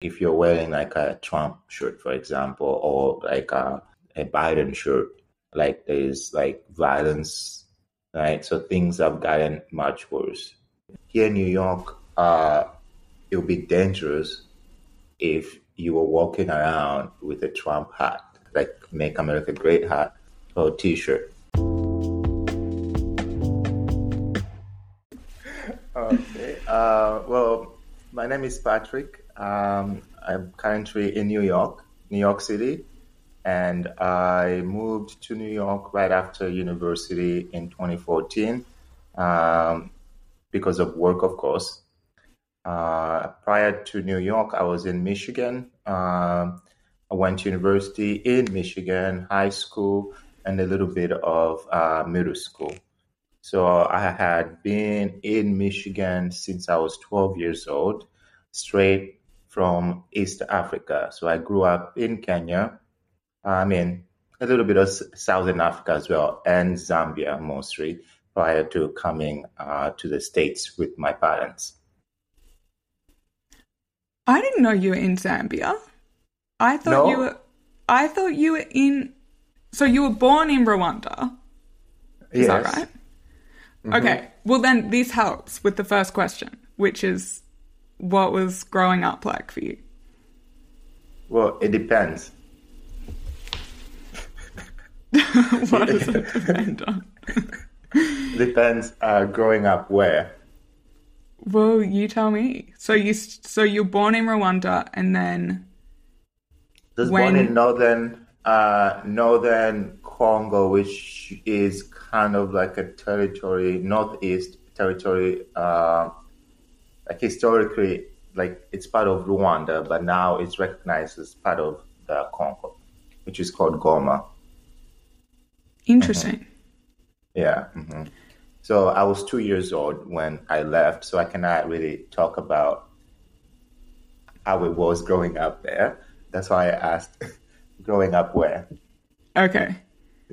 if you're wearing like a Trump shirt, for example, or like a, a Biden shirt, like there's like violence, right? So things have gotten much worse. Here in New York, uh, it would be dangerous if you were walking around with a Trump hat, like Make America Great hat or t shirt. okay. Uh, well, my name is Patrick. Um, I'm currently in New York, New York City, and I moved to New York right after university in 2014 um, because of work, of course. Uh, prior to New York, I was in Michigan. Uh, I went to university in Michigan, high school, and a little bit of uh, middle school. So I had been in Michigan since I was 12 years old, straight from East Africa. So I grew up in Kenya. I mean, a little bit of Southern Africa as well, and Zambia mostly, prior to coming uh, to the States with my parents. I didn't know you were in Zambia. I thought no. you were. I thought you were in. So you were born in Rwanda. Is yes. that right? Mm-hmm. Okay. Well, then this helps with the first question, which is, what was growing up like for you? Well, it depends. what does it depend on? depends. Uh, growing up where? Well, you tell me. So you so you're born in Rwanda, and then was when... born in northern uh, northern Congo, which is kind of like a territory, northeast territory, uh, like historically, like it's part of Rwanda, but now it's recognized as part of the Congo, which is called Goma. Interesting. Mm-hmm. Yeah. Mm-hmm. So I was two years old when I left, so I cannot really talk about how it was growing up there. That's why I asked, growing up where? Okay.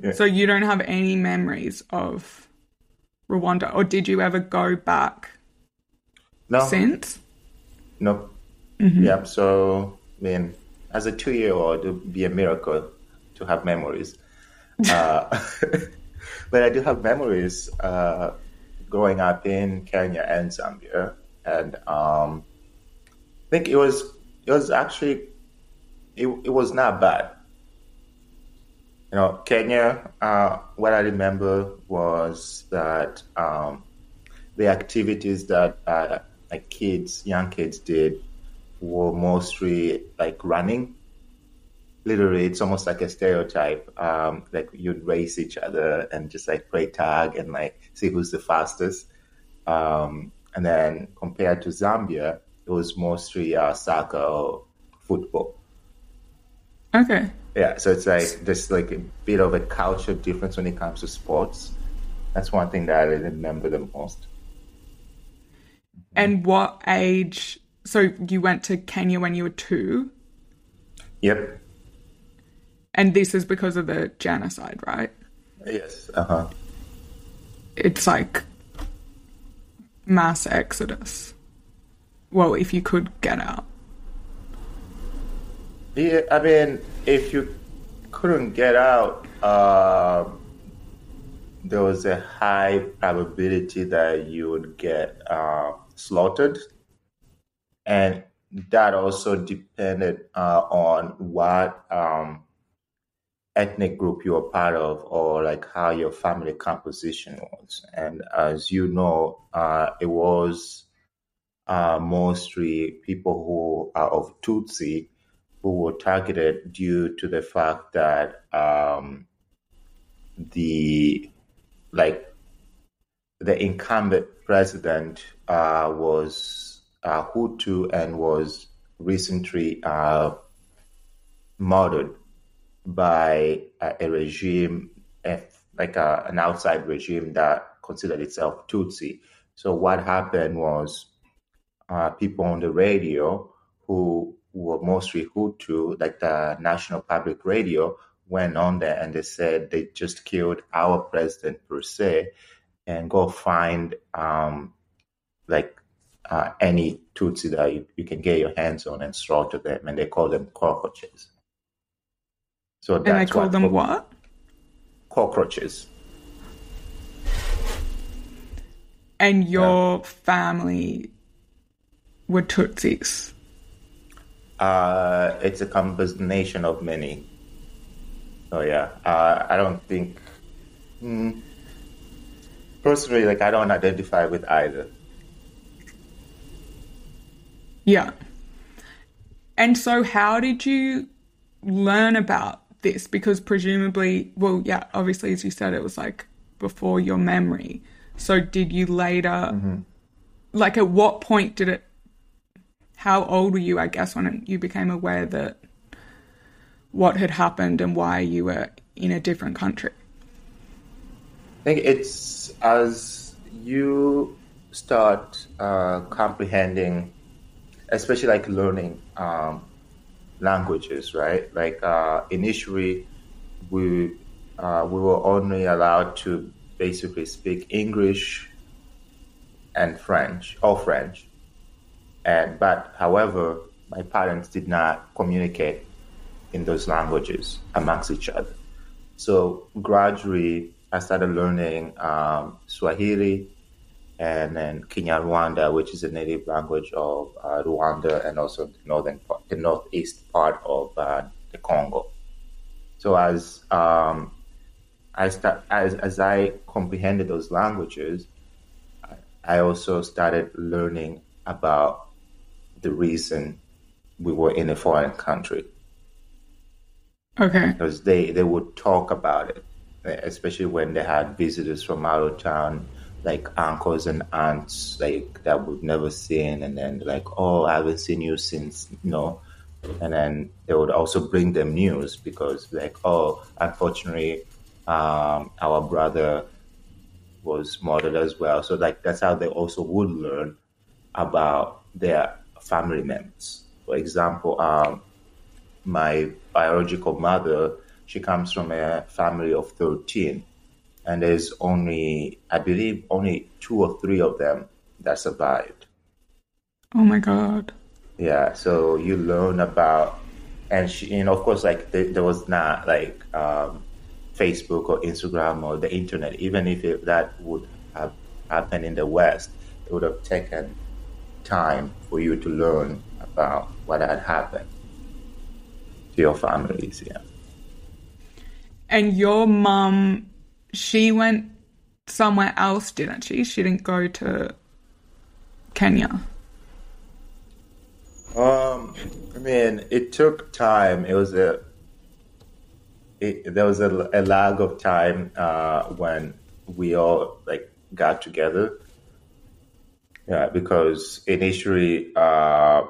Yeah. So you don't have any memories of Rwanda, or did you ever go back? No. Since? No. Mm-hmm. Yep. So, I mean, as a two-year-old, it would be a miracle to have memories. uh, but I do have memories uh, growing up in Kenya and Zambia, and um, I think it was it was actually it, it was not bad. You know, Kenya. Uh, what I remember was that um, the activities that uh, like kids, young kids, did were mostly like running literally it's almost like a stereotype. Um, like you'd race each other and just like play tag and like see who's the fastest. Um, and then compared to Zambia, it was mostly uh, soccer or football. Okay. Yeah, so it's like there's like a bit of a culture difference when it comes to sports. That's one thing that I remember the most. And what age? So you went to Kenya when you were two. Yep. And this is because of the genocide, right? Yes. Uh huh. It's like mass exodus. Well, if you could get out. Yeah, I mean, if you couldn't get out, uh, there was a high probability that you would get uh, slaughtered. And that also depended uh, on what um, ethnic group you were part of or like how your family composition was. And as you know, uh, it was uh, mostly people who are of Tutsi who were targeted due to the fact that um, the like the incumbent president uh, was uh, Hutu and was recently uh, murdered by a, regime, like a, an outside regime that considered itself Tutsi. So what happened was uh, people on the radio who were mostly Hutu, like the National Public Radio, went on there and they said they just killed our president per se, and go find um, like uh, any Tutsi that you, you, can get your hands on and slaughter them, and they call them cockroaches. So and they call them what? Cockroaches. And your yeah. family were Tutsis? Uh, it's a combination of many. Oh yeah, uh, I don't think. Mm, personally, like I don't identify with either. Yeah. And so, how did you learn about this? Because presumably, well, yeah, obviously, as you said, it was like before your memory. So, did you later, mm-hmm. like, at what point did it? How old were you, I guess, when you became aware that what had happened and why you were in a different country? I think it's as you start uh, comprehending especially like learning um, languages, right? Like uh, initially, we uh, we were only allowed to basically speak English and French, or French, and but however, my parents did not communicate in those languages amongst each other. So gradually, I started learning um, Swahili and then Kinyarwanda, which is a native language of uh, Rwanda and also the northern part, the northeast part of uh, the Congo. So as um, I start, as as I comprehended those languages, I also started learning about the reason we were in a foreign country. Okay. Because they, they would talk about it, especially when they had visitors from out of town like uncles and aunts like that we've never seen and then like oh i haven't seen you since you know? And then they would also bring them news because like oh unfortunately um, our brother was murdered as well. So like that's how they also would learn about their family members. For example um, my biological mother she comes from a family of 13 and there's only, I believe, only two or three of them that survived. Oh my god! Yeah, so you learn about, and she, and of course, like there, there was not like um, Facebook or Instagram or the internet. Even if it, that would have happened in the West, it would have taken time for you to learn about what had happened to your families. Yeah. And your mom she went somewhere else, didn't she? She didn't go to Kenya. Um, I mean, it took time. It was a it, there was a, a, lag of time uh, when we all like got together. Yeah, because initially uh,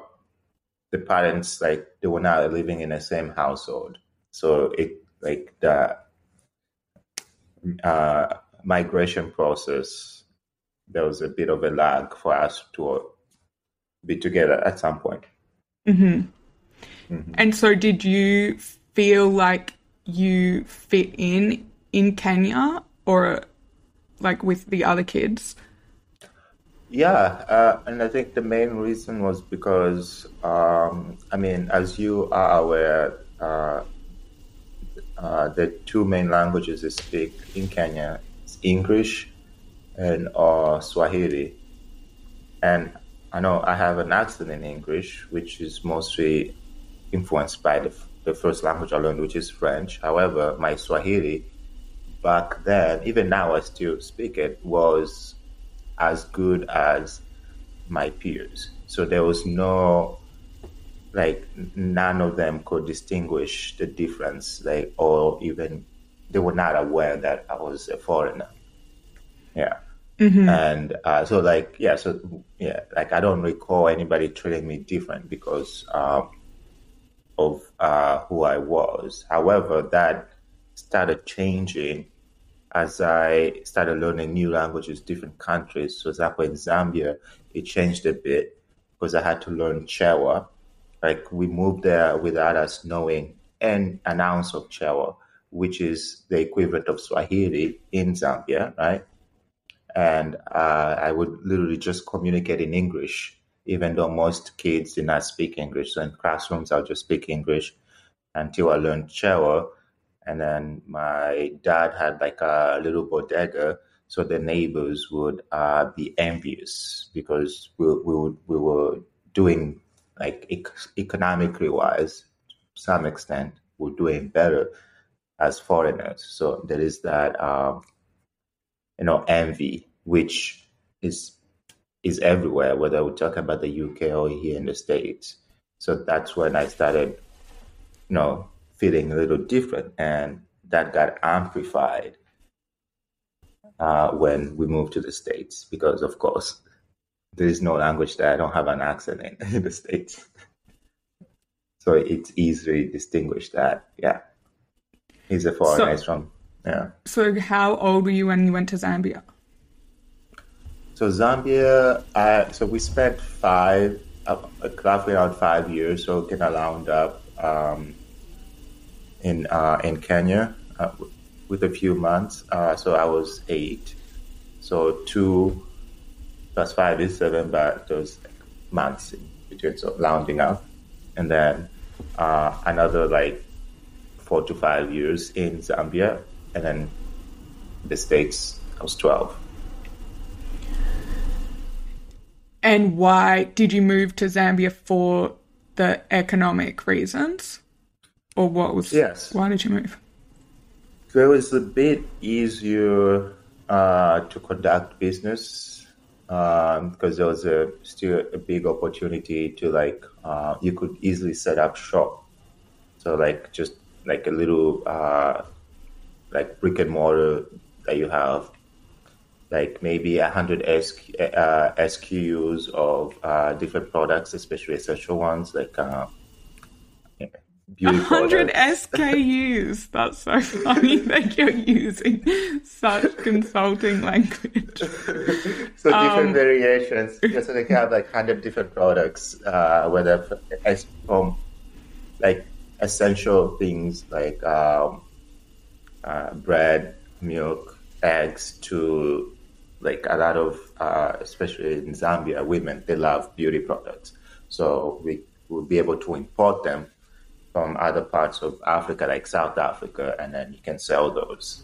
the parents like they were not living in the same household, so it like the uh, migration process, there was a bit of a lag for us to be together at some point. Mm-hmm. Mm-hmm. And so, did you feel like you fit in in Kenya or like with the other kids? Yeah, uh, and I think the main reason was because, um, I mean, as you are aware, uh, uh, the two main languages they speak in Kenya is English and uh, Swahili. And I know I have an accent in English, which is mostly influenced by the, the first language I learned, which is French. However, my Swahili back then, even now I still speak it, was as good as my peers. So there was no like none of them could distinguish the difference, like or even they were not aware that I was a foreigner. Yeah. Mm-hmm. And uh, so, like, yeah, so yeah, like I don't recall anybody treating me different because um, of uh, who I was. However, that started changing as I started learning new languages, different countries. So, for example, in Zambia, it changed a bit because I had to learn Chewa, like we moved there without us knowing an, an ounce of Chewa, which is the equivalent of Swahili in Zambia, right? and uh, I would literally just communicate in English, even though most kids did not speak English. So in classrooms, I'll just speak English until I learned Chewa. And then my dad had like a little bodega, so the neighbors would uh, be envious because we, we, would, we were doing like ec- economically wise, to some extent, we're doing better as foreigners. So there is that, um, you know, envy, which is is everywhere, whether we talk about the UK or here in the States. So that's when I started, you know, feeling a little different, and that got amplified uh, when we moved to the States because, of course, there is no language that I don't have an accent in in the States. so it's easily distinguished that, yeah, he's a foreigner so, from, yeah. So how old were you when you went to Zambia? So Zambia, uh, so we spent five, uh, roughly around five years, so kind of round up um, in uh, in Kenya uh, with a few months. Uh, so I was eight. So two plus five is seven, but those months in between, so rounding up, and then uh, another like four to five years in Zambia, and then the states. I was twelve. And why did you move to Zambia for the economic reasons? Or what was Yes. Why did you move? So it was a bit easier uh, to conduct business um, because there was a still a big opportunity to like uh, you could easily set up shop. So like just like a little uh, like brick and mortar that you have like maybe 100 SQ, uh, SKUs of uh, different products, especially essential ones like beauty 100. SKUs. That's so funny that you're using such consulting language. so different um, variations. Yeah, so they have like 100 different products, uh, whether from like essential things like um, uh, bread, milk, eggs to like a lot of, uh, especially in Zambia, women, they love beauty products. So we will be able to import them from other parts of Africa, like South Africa, and then you can sell those.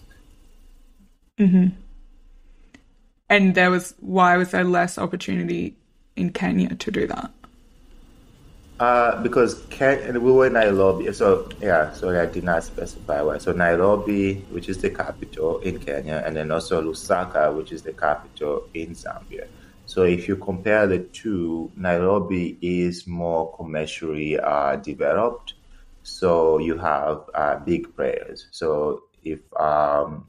Mm-hmm. And there was, why was there less opportunity in Kenya to do that? Uh, because Ken, we were in Nairobi, so yeah, sorry, I did not specify why. So Nairobi, which is the capital in Kenya, and then also Lusaka, which is the capital in Zambia. So if you compare the two, Nairobi is more commercially uh, developed. So you have uh, big players. So if um,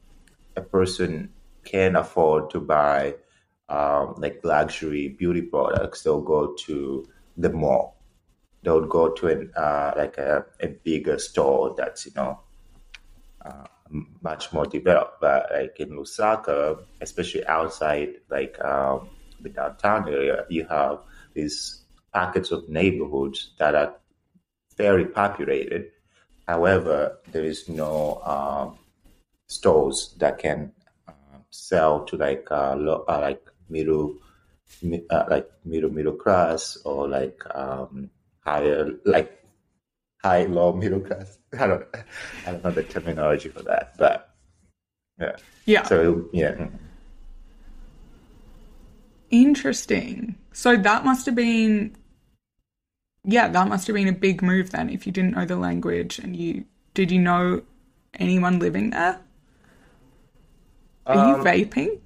a person can afford to buy um, like luxury beauty products, they'll go to the mall they would go to an uh, like a, a bigger store that's you know uh, much more developed. But like in Lusaka, especially outside like um, the downtown area, you have these pockets of neighborhoods that are very populated. However, there is no um, stores that can uh, sell to like uh, lo- uh, like middle uh, like middle middle class or like um, higher, like high, low, middle class. I don't, I don't know the terminology for that, but yeah. Yeah. So yeah. Interesting. So that must have been, yeah, that must have been a big move then. If you didn't know the language and you did, you know anyone living there? Are um, you vaping?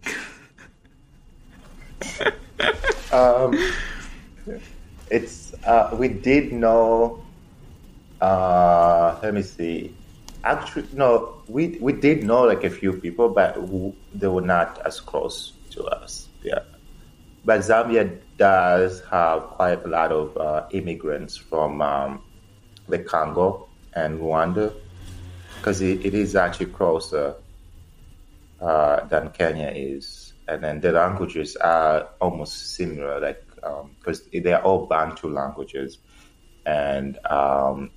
um, it's uh, we did know. Uh, let me see. Actually, no, we we did know like a few people, but they were not as close to us. Yeah, but Zambia does have quite a lot of uh, immigrants from um, the Congo and Rwanda because it, it is actually closer uh, than Kenya is, and then the languages are almost similar. Like because um, they're all Bantu languages, and um,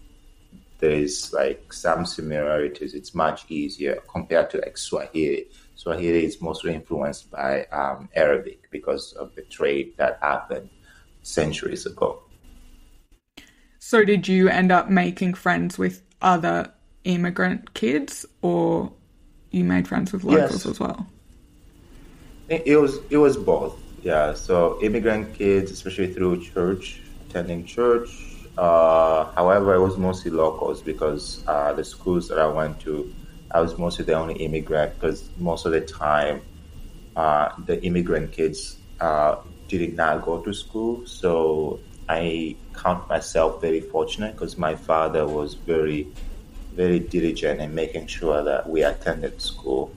there is like some similarities. It's much easier compared to like Swahili. Swahili is mostly influenced by um, Arabic because of the trade that happened centuries ago. So, did you end up making friends with other immigrant kids, or you made friends with locals yes. as well? It was it was both. Yeah. So immigrant kids, especially through church, attending church. Uh, however, it was mostly locals because uh, the schools that I went to, I was mostly the only immigrant because most of the time, uh, the immigrant kids uh, did not go to school. So I count myself very fortunate because my father was very, very diligent in making sure that we attended school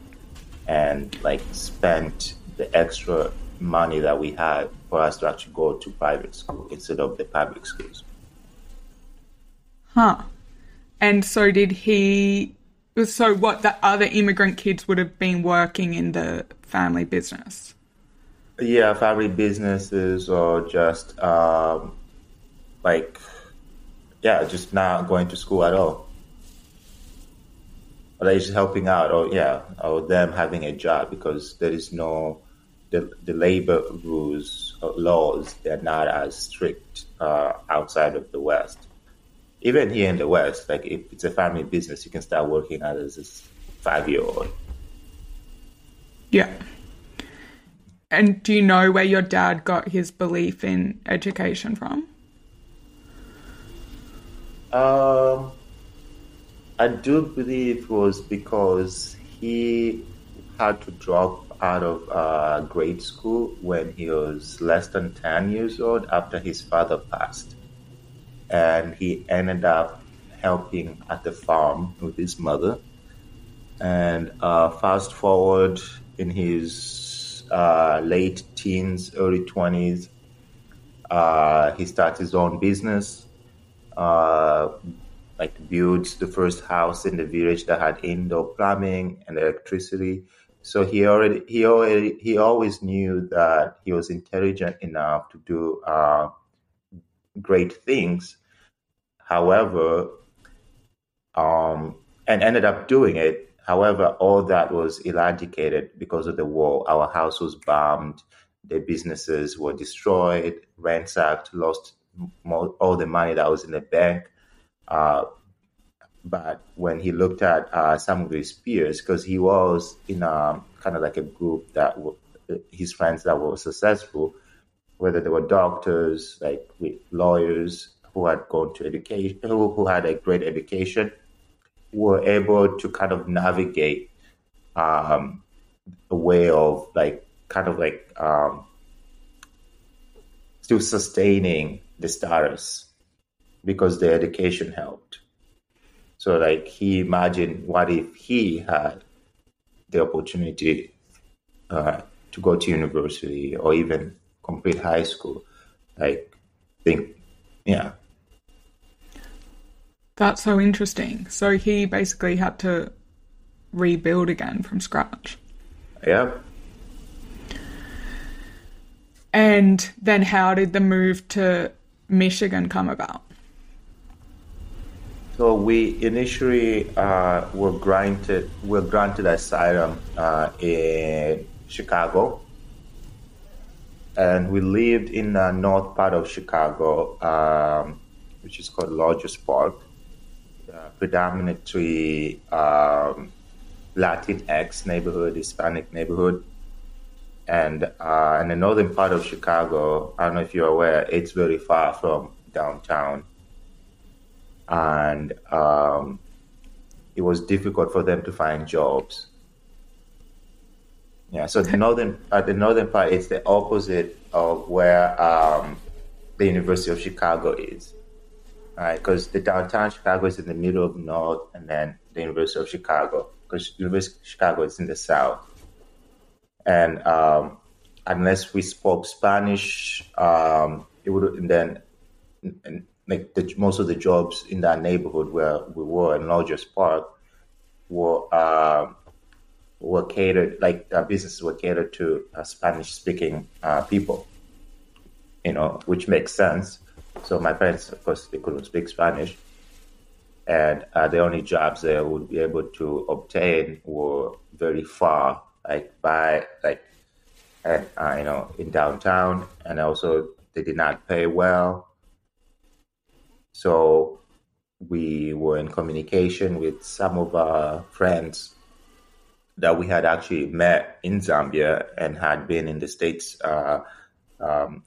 and like spent the extra money that we had for us to actually go to private school instead of the public schools. Huh. And so did he so what the other immigrant kids would have been working in the family business? Yeah, family businesses or just um, like yeah, just not going to school at all. Or they just helping out or yeah, or them having a job because there is no the, the labor rules laws they're not as strict uh, outside of the West. Even here in the West, like if it's a family business, you can start working as a five year old. Yeah. And do you know where your dad got his belief in education from? Um, I do believe it was because he had to drop out of uh, grade school when he was less than 10 years old after his father passed. And he ended up helping at the farm with his mother. And uh, fast forward in his uh, late teens, early 20s, uh, he starts his own business, uh, like builds the first house in the village that had indoor plumbing and electricity so he already he already he always knew that he was intelligent enough to do uh, great things. However, um, and ended up doing it. However, all that was eradicated because of the war. Our house was bombed. The businesses were destroyed, ransacked, lost all the money that was in the bank. Uh, but when he looked at uh, some of his peers, because he was in a kind of like a group that his friends that were successful, whether they were doctors, like lawyers who had gone to education, who, who had a great education, were able to kind of navigate um, a way of like kind of like um, still sustaining the status because the education helped. So like he imagined what if he had the opportunity uh, to go to university or even complete high school. Like think yeah. That's so interesting. So he basically had to rebuild again from scratch. Yep. And then how did the move to Michigan come about? So we initially uh, were granted were granted asylum uh, in Chicago, and we lived in the north part of Chicago, um, which is called Rogers Park, uh, predominantly um, Latinx neighborhood, Hispanic neighborhood, and uh, in the northern part of Chicago. I don't know if you're aware, it's very far from downtown and um, it was difficult for them to find jobs. Yeah, so the northern at the northern part, it's the opposite of where um, the University of Chicago is, right? Because the downtown Chicago is in the middle of north, and then the University of Chicago, because University of Chicago is in the south, and um, unless we spoke Spanish, um, it would and then and like the, most of the jobs in that neighborhood where we were in Rogers Park were uh, were catered like our businesses were catered to uh, Spanish speaking uh, people, you know, which makes sense. So my parents, of course, they couldn't speak Spanish, and uh, the only jobs they would be able to obtain were very far, like by like, and uh, you know, in downtown, and also they did not pay well. So we were in communication with some of our friends that we had actually met in Zambia and had been in the States uh, um,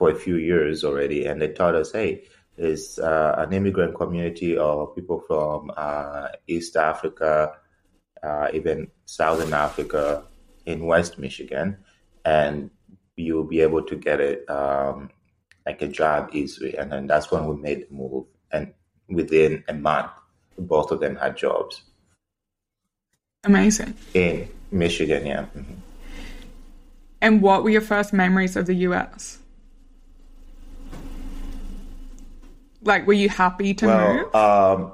for a few years already. And they told us, hey, it's uh, an immigrant community of people from uh, East Africa, uh, even Southern Africa in West Michigan. And you'll be able to get it um, like a job easily. And then that's when we made the move. And within a month, both of them had jobs. Amazing. In Michigan, yeah. Mm-hmm. And what were your first memories of the US? Like, were you happy to well, move? Um,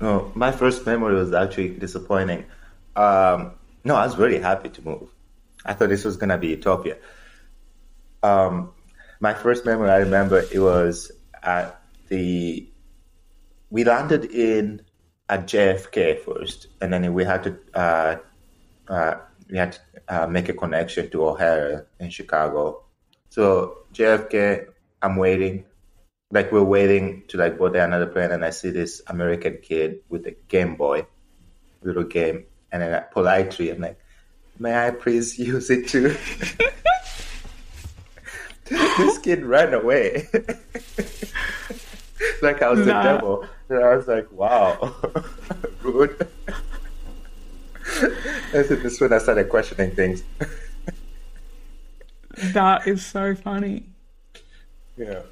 no, my first memory was actually disappointing. Um, no, I was really happy to move. I thought this was gonna be utopia. Um, my first memory, I remember it was at the. We landed in at JFK first, and then we had to uh, uh, we had to uh, make a connection to O'Hare in Chicago. So JFK, I'm waiting, like we're waiting to like board another plane, and I see this American kid with a Game Boy, little game, and then politely I'm like, "May I please use it too?" this kid ran away. like I was nah. the devil. And I was like, wow, good. and so this when I started questioning things. that is so funny. Yeah.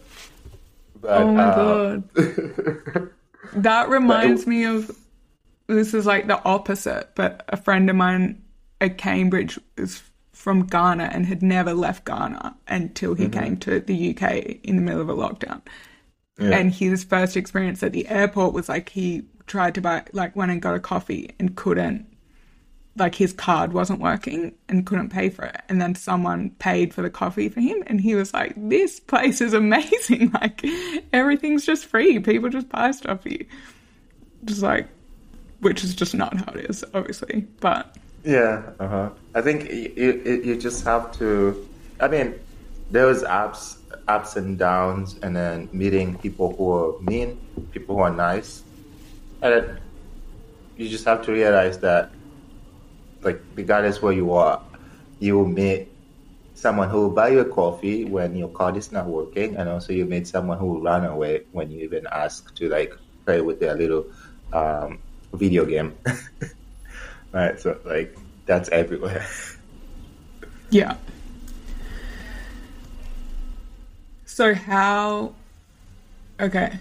But, oh my uh, god. that reminds me of this is like the opposite, but a friend of mine at Cambridge is from Ghana and had never left Ghana until he mm-hmm. came to the UK in the middle of a lockdown. Yeah. And his first experience at the airport was like he tried to buy, like, went and got a coffee and couldn't, like, his card wasn't working and couldn't pay for it. And then someone paid for the coffee for him. And he was like, this place is amazing. like, everything's just free. People just buy stuff for you. Just like, which is just not how it is, obviously. But. Yeah, uh huh. I think you, you, you just have to, I mean, those apps ups and downs, and then meeting people who are mean, people who are nice, and you just have to realize that, like, regardless where you are, you meet someone who will buy you a coffee when your card is not working, and also you meet someone who will run away when you even ask to like play with their little um, video game. right, so like that's everywhere. Yeah. So how? Okay.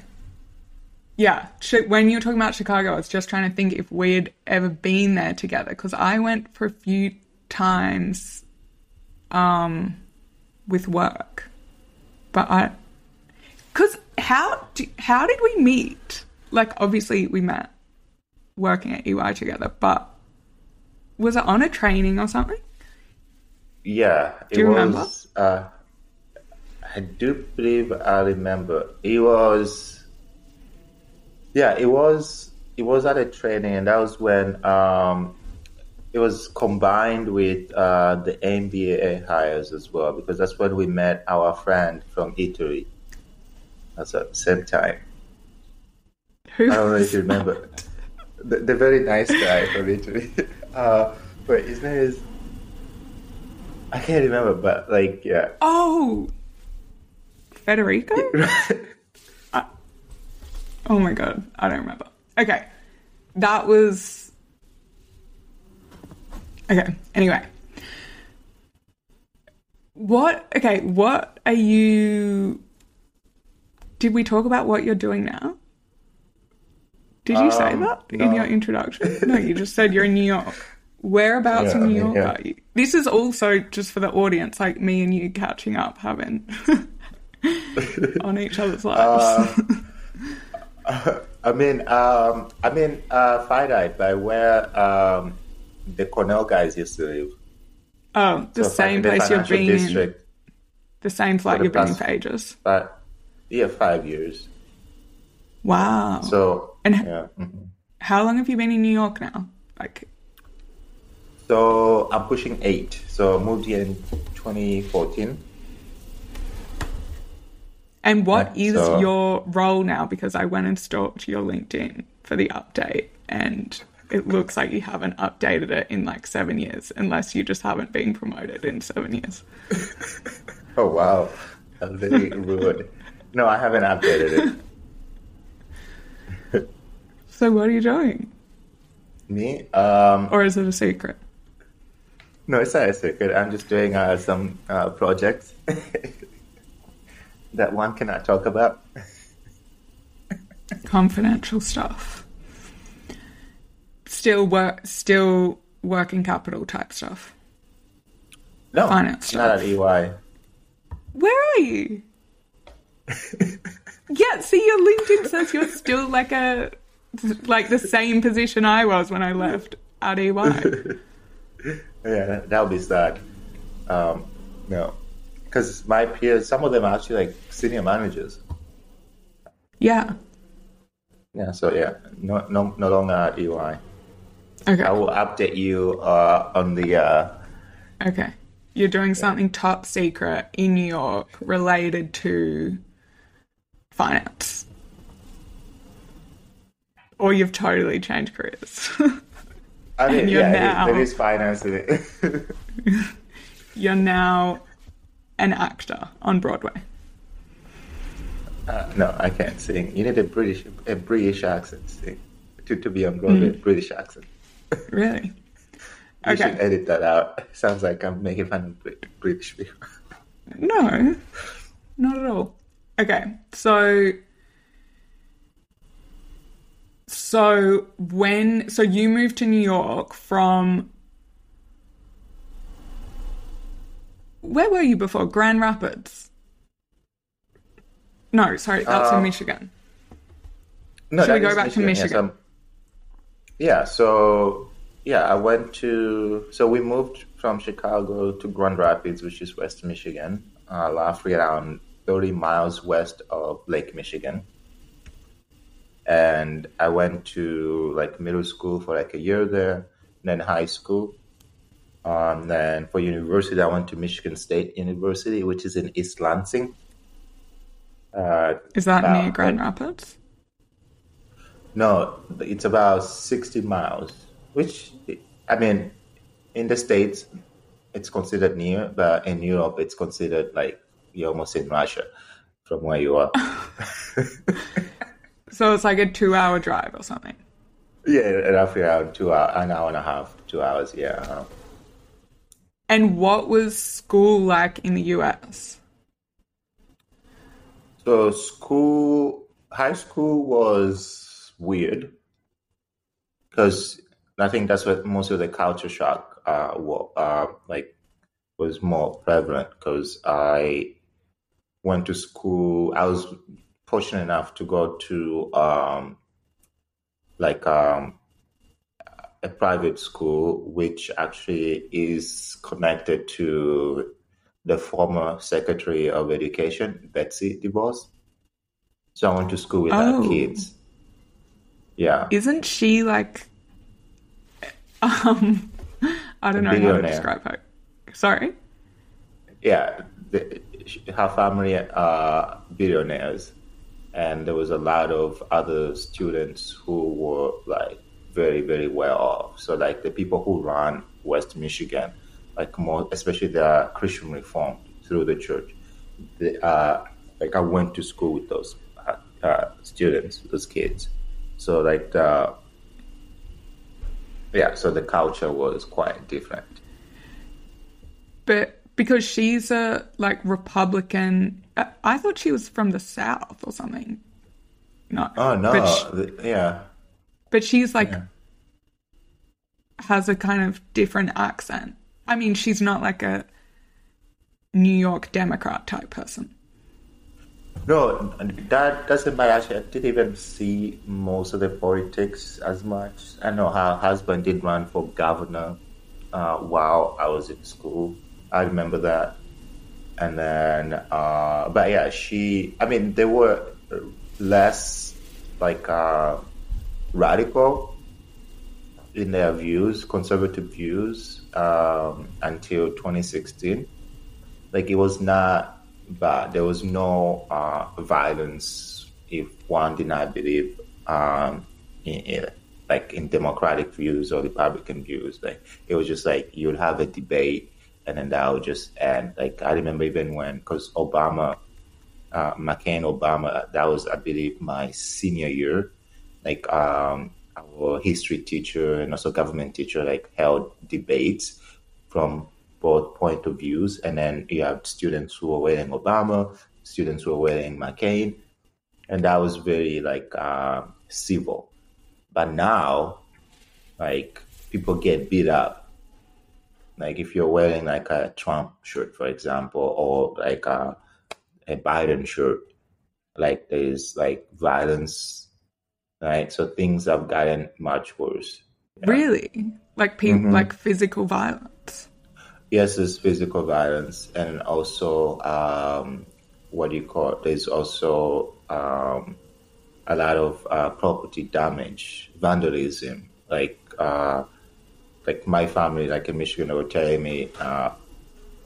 Yeah, when you were talking about Chicago, I was just trying to think if we had ever been there together because I went for a few times, um, with work, but I, because how do, how did we meet? Like, obviously we met working at EY together, but was it on a training or something? Yeah, do you was, remember? Uh, I do believe I remember. It was, yeah, it was. It was at a training, and that was when um, it was combined with uh, the MBA hires as well, because that's when we met our friend from Italy. That's at the same time. Who I don't know if you remember. The, the, very nice guy from Italy. Uh, but his name is. I can't remember, but like, yeah. Oh, Federico? oh my god, I don't remember. Okay, that was. Okay, anyway. What, okay, what are you. Did we talk about what you're doing now? Did you um, say that no. in your introduction? No, you just said you're in New York. Whereabouts yeah, in New York yeah. are you? This is also just for the audience, like me and you catching up, having on each other's lives? Uh, I mean, um, I mean, uh, FireEye, by where um, the Cornell guys used to live. Oh, the so same place you've been in. The same flight you've been in for ages. But yeah, five years. Wow. So and yeah. Mm-hmm. how long have you been in New York now? Like. So I'm pushing eight. So I moved here in 2014. And what Yeah, is so- your role now? Because I went and stalked your LinkedIn for the update, and it looks like you haven't updated it in like seven years, unless you just haven't been promoted in seven years. Oh wow, that's very rude. No, I haven't updated it. So what are you doing? Me? Um, Or is it a secret? no, it's not a secret. I'm just doing uh, some uh, projects that one cannot talk about. Confidential stuff. Still work, still working capital type stuff. No, Finance not at. EY. Where are you? yeah, see, your LinkedIn says you're still like a like the same position I was when I left at EY. Yeah, that, that would be sad. Um, no, because my peers, some of them are actually like senior managers. Yeah. Yeah, so yeah, no, no, no longer at EY. Okay. I will update you uh, on the. Uh, Okay. You're doing something top secret in New York related to finance. Or you've totally changed careers. I mean, yeah, it is- now- there is finance in it. you're now an actor on Broadway. uh, no, I can't sing. You need a British, a British accent to sing to, to be on Broadway. British accent. Really? You Okay. should edit that out. Sounds like I'm making fun of Brit- British people. No, not at all. Okay, so so when so you moved to New York from where were you before Grand Rapids? No, sorry, that's in Uh, Michigan. No, Should we go back to Yes, Michigan? um, yeah, so yeah, I went to so we moved from Chicago to Grand Rapids, which is West Michigan, uh, roughly around thirty miles west of Lake Michigan. And I went to like middle school for like a year there, then high school. Um, then for university, I went to Michigan State University, which is in East Lansing. Uh, Is that about- near Grand Rapids? No, it's about 60 miles, which, I mean, in the States, it's considered near, but in Europe, it's considered like you're almost in Russia from where you are. So it's like a two-hour drive or something. yeah, roughly around two hours, an hour and a half, two hours, yeah. And what was school like in the US? So school, high school was weird because I think that's what most of the culture shock uh, wa- uh like was more prevalent because I went to school. I was fortunate enough to go to um like um a private school which actually is connected to the former Secretary of Education, Betsy DeVos. So I went to school with Oh. her kids. Yeah. Isn't she like um I don't know how to describe her. Sorry? yeah, the, her family are billionaires, and there was a lot of other students who were like very, very well off. So like the people who run West Michigan, like more, especially the Christian Reform through the church, they, uh, like I went to school with those uh, uh, students, those kids. So like the yeah, so the culture was quite different. But because she's a like Republican I, I thought she was from the South or something. No. Oh no, But, sh- the- yeah. But she's like Yeah. has a kind of different accent. I mean, she's not like a New York Democrat type person. No, that doesn't matter. Actually, I didn't even see most of the politics as much. I know her husband did run for governor uh, while I was in school. I remember that. And then, uh, but yeah, she, I mean, there were less like uh, radical in their views, conservative views, um, until 2016. Like it was not bad. There was no uh, violence if one did not believe um, in, in, like in democratic views or Republican views. Like it was just like you would have a debate and then that would just end. Like I remember even when because Obama, uh, McCain Obama, that was I believe my senior year. Like um, our history teacher and also government teacher like held debates from both point of views, and then you have students who were wearing Obama, students who were wearing McCain, and that was very like uh, civil. But now, like people get beat up. Like if you're wearing like a Trump shirt, for example, or like a, a Biden shirt, like there's like violence right? So things have gotten much worse. Yeah. Really? Like people, mm-hmm. like physical violence? Yes, there's physical violence, and also um, what do you call? It? There's also um, a lot of uh, property damage, vandalism. Like uh, like my family, like in Michigan, they were telling me uh,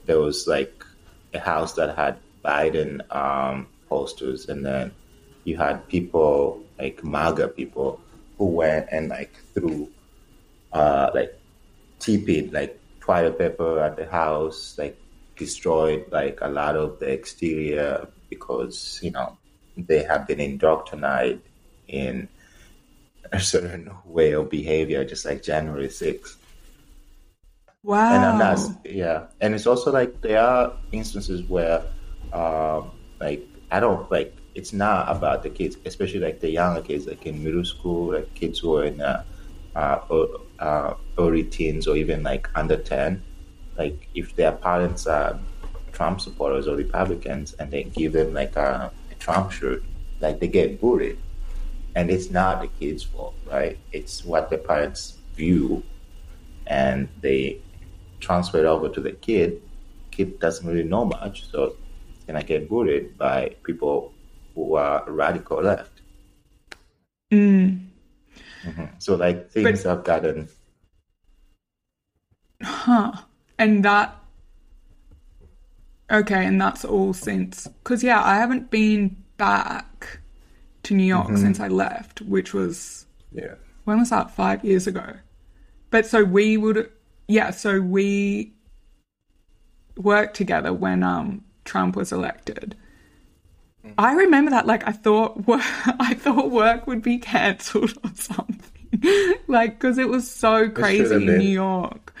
there was like a house that had Biden um, posters, and then you had people like MAGA people who went and like threw uh, like TP'd like toilet paper at the house, like destroyed like a lot of the exterior because you know they have been indoctrinated in a certain way of behavior, just like January 6th. Wow. And that's yeah, and it's also like there are instances where, um, like I don't like it's not about the kids, especially like the younger kids, like in middle school, like kids who are in uh, uh, uh, early teens or even like under 10. Like if their parents are Trump supporters or Republicans and they give them like a, a Trump shirt, like they get bullied. And it's not the kid's fault, right? It's what the parents view and they transfer it over to the kid. Kid doesn't really know much, so it's gonna get bullied by people who are radical left. Mm. Mm-hmm. So like things but, have gotten. Huh. And that. Okay, and that's all since. Because, yeah, I haven't been back to New York mm-hmm. since I left, which was. Yeah. When was that? Five years ago. But so we would. Yeah, so we worked together when um Trump was elected. I remember that. Like, I thought, work, I thought work would be cancelled or something. like, because it was so crazy in New York.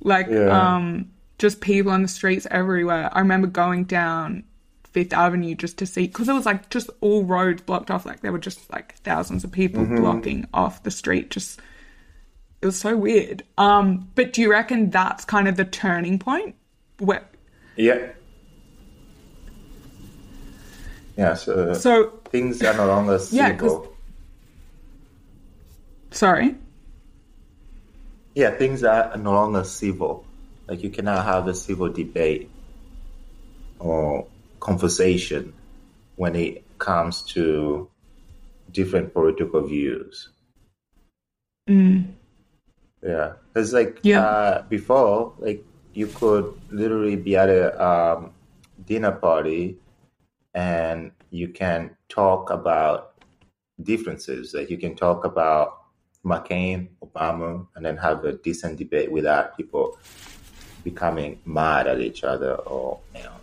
Like, yeah. um, just people on the streets everywhere. I remember going down Fifth Avenue just to see, because it was like just all roads blocked off. Like, there were just like thousands of people mm-hmm. blocking off the street. Just, it was so weird. Um, but do you reckon that's kind of the turning point? Where, yeah, yeah, so, so things are no longer civil. Yeah, sorry? Yeah, things are no longer civil. Like you cannot have a civil debate or conversation when it comes to different political views. Mm. Yeah, because like yeah. Uh, before, like you could literally be at a um, dinner party and you can talk about differences. Like you can talk about McCain, Obama, and then have a decent debate without people becoming mad at each other or you know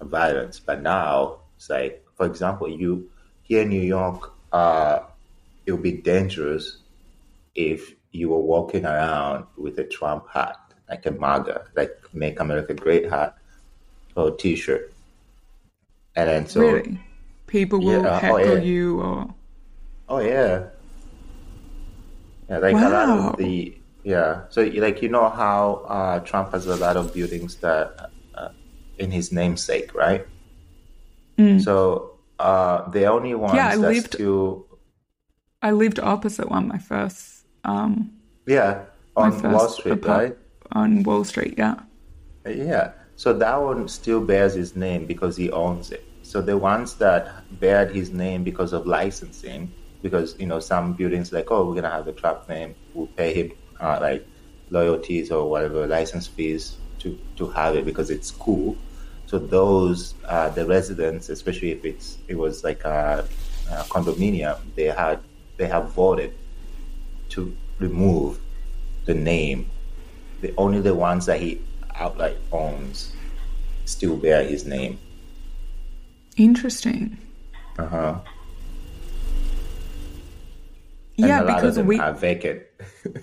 violence. But now it's like, for example, you here in New York, uh, it would be dangerous if you were walking around with a Trump hat, like a MAGA, like Make America Great hat or T-shirt and then so really? people will yeah, oh, heckle oh, yeah. you or oh yeah yeah like wow. a lot of the yeah so like you know how uh, trump has a lot of buildings that uh, in his namesake right mm. so uh, the only ones yeah, I lived, to I lived opposite one my first um yeah on Wall Street right on Wall Street yeah yeah so that one still bears his name because he owns it. So the ones that bear his name because of licensing, because you know some buildings like oh we're gonna have the Trump name, we'll pay him uh, like loyalties or whatever license fees to to have it because it's cool. So those uh, the residents, especially if it's it was like a, a condominium, they had they have voted to remove the name. The only the ones that he outright phones still bear his name. Interesting. Uh huh. Yeah, because we are vacant.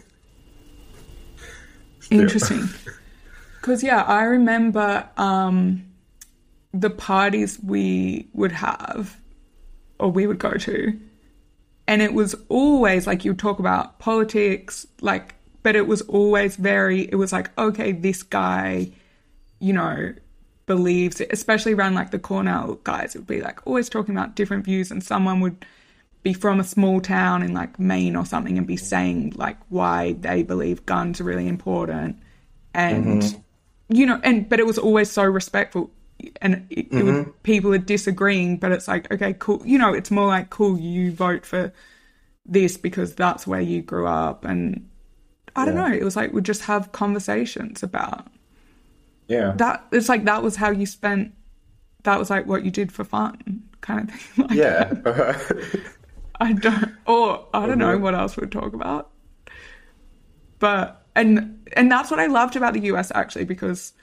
Interesting. Because yeah, I remember um, the parties we would have, or we would go to, and it was always like you talk about politics, like, but it was always very. It was like, okay, this guy, you know, believes it, especially around like the Cornell guys. It would be like always talking about different views, and someone would be from a small town in like Maine or something and be saying like why they believe guns are really important and mm-hmm. you know and but it was always so respectful and it, mm-hmm. it would, mm-hmm. people are disagreeing but it's like okay cool you know it's more like cool you vote for this because that's where you grew up and I yeah. don't know it was like we just have conversations about yeah that it's like that was how you spent that was like what you did for fun kind of thing like yeah I don't, or I don't know uh-huh. what else we'd talk about. But and and that's what I loved about the US actually because,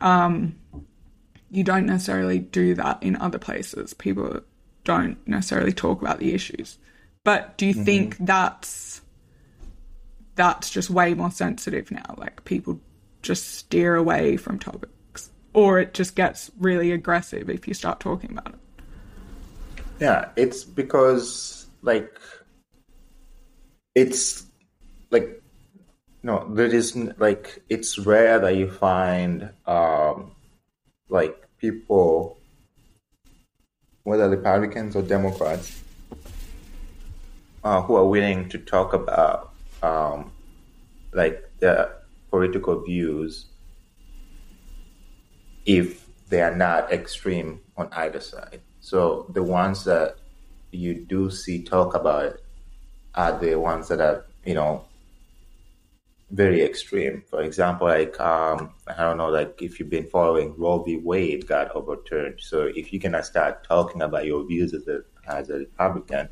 um, you don't necessarily do that in other places. People don't necessarily talk about the issues. But do you mm-hmm. think that's that's just way more sensitive now? Like people just steer away from topics, or it just gets really aggressive if you start talking about it. Yeah, it's because like it's like no, there is like it's rare that you find um like people whether Republicans or Democrats uh, who are willing to talk about um, like their political views if they are not extreme on either side. So the ones that you do see talk about are the ones that are, you know, very extreme. For example, like um, I don't know, like if you've been following Roe v. Wade got overturned. So if you cannot start talking about your views as a as a Republican,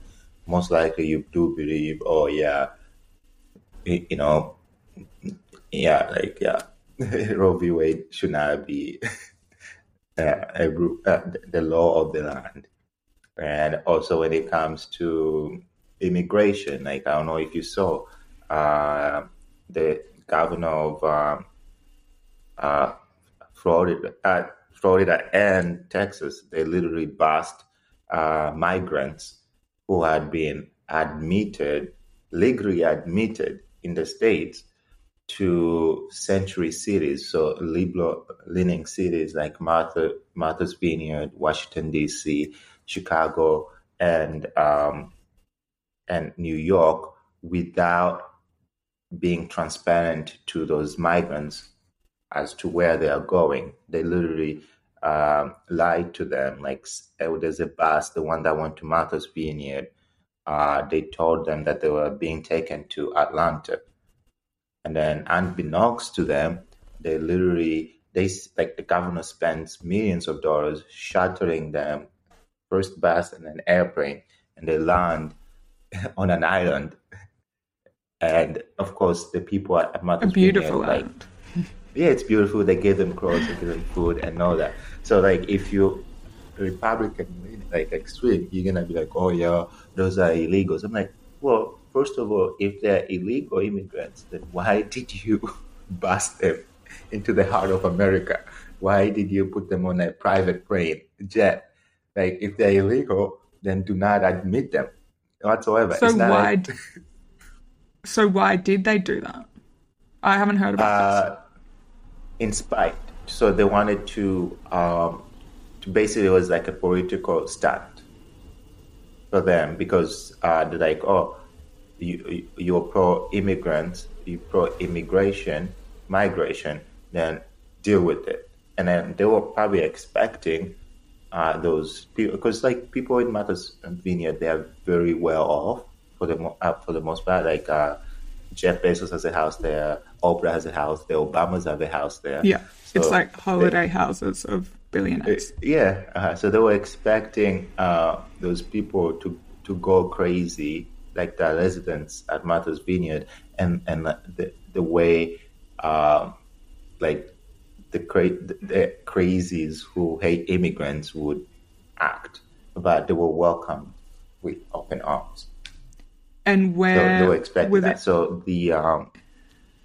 most likely you do believe, oh yeah, you know, yeah, like yeah, Roe v. Wade should not be uh, a, uh, the law of the land. And also when it comes to immigration, like I don't know if you saw uh, the governor of um, uh, Florida, uh, Florida and Texas, they literally bused uh, migrants who had been admitted, legally admitted in the states to sanctuary cities, so liberal leaning cities like Martha, Martha's Vineyard, Washington D.C., Chicago, and um, and New York, without being transparent to those migrants as to where they are going. They literally uh, lied to them. Like oh, there's a bus, the one that went to Martha's Vineyard. Uh, they told them that they were being taken to Atlanta and then unbeknownst to them, they literally they like the governor spends millions of dollars shuttling them first bus and an airplane, and they land on an island. And of course, the people at Martha's a beautiful Vineyard, like, yeah, it's beautiful. They gave them clothes, they give them food, and all that. So, like, if you Republican, like extreme, you're gonna be like, oh yeah, those are illegals. I'm like, well, first of all, if they're illegal immigrants, then why did you bust them into the heart of America? Why did you put them on a private plane jet? Like, if they're illegal, then do not admit them whatsoever. So why? Like... so why did they do that? I haven't heard about uh, this. In spite, so they wanted to, um, to basically it was like a political stunt for them because uh, they're like, oh, you, you're pro immigrant, you're pro immigration, migration, then deal with it. And then they were probably expecting uh, those people because like people in Martha's Vineyard, they are very well off for the uh, for the most part. Like uh, Jeff Bezos has a house there, Oprah has a house there, Obama's have a house there. Yeah, so it's like holiday they, houses of billionaires. Yeah, uh, so they were expecting uh, those people to to go crazy, like the residents at Martha's Vineyard, and and the the way, uh, like the, cra- the crazies who hate immigrants would act, but they were welcomed with open arms. And where so they were expecting that. It? So the um,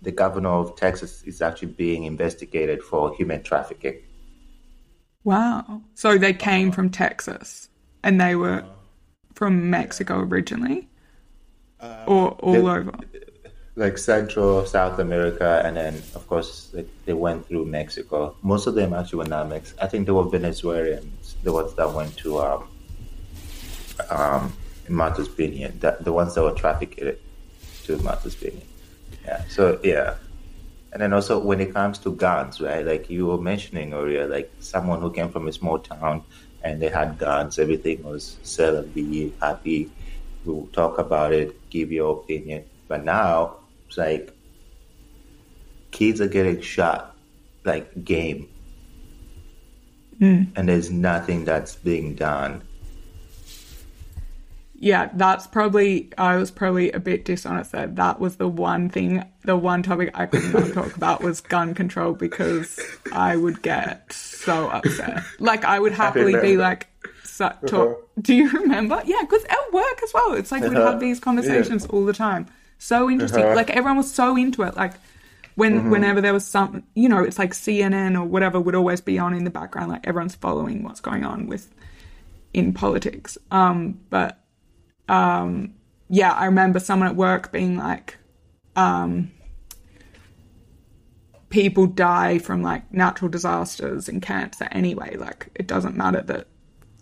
the governor of Texas is actually being investigated for human trafficking. Wow! So they came from Texas, and they were from Mexico originally, uh, or all they, over like Central, South America, and then of course like, they went through Mexico. Most of them actually were not Mexican. I think they were Venezuelans, the ones that went to um, um, Vineyard, that, the ones that were trafficked to Vineyard. Yeah. So yeah, and then also when it comes to guns, right? Like you were mentioning earlier, like someone who came from a small town and they had guns, everything was sell and be happy. We'll talk about it, give your opinion. But now it's like kids are getting shot like game. Mm. And there's nothing that's being done. Yeah, that's probably I was probably a bit dishonest there. That was the one thing the one topic I could not talk about was gun control because I would get so upset. Like I would happily be like so, talk, uh-huh. do you remember? Yeah, because at work as well. It's like we'd have these conversations yeah. all the time. So interesting. Uh-huh. Like everyone was so into it. Like when mm-hmm. whenever there was some, you know, it's like CNN or whatever would always be on in the background. Like everyone's following what's going on with in politics. Um, but um, yeah, I remember someone at work being like, um, people die from like natural disasters and cancer anyway. Like it doesn't matter that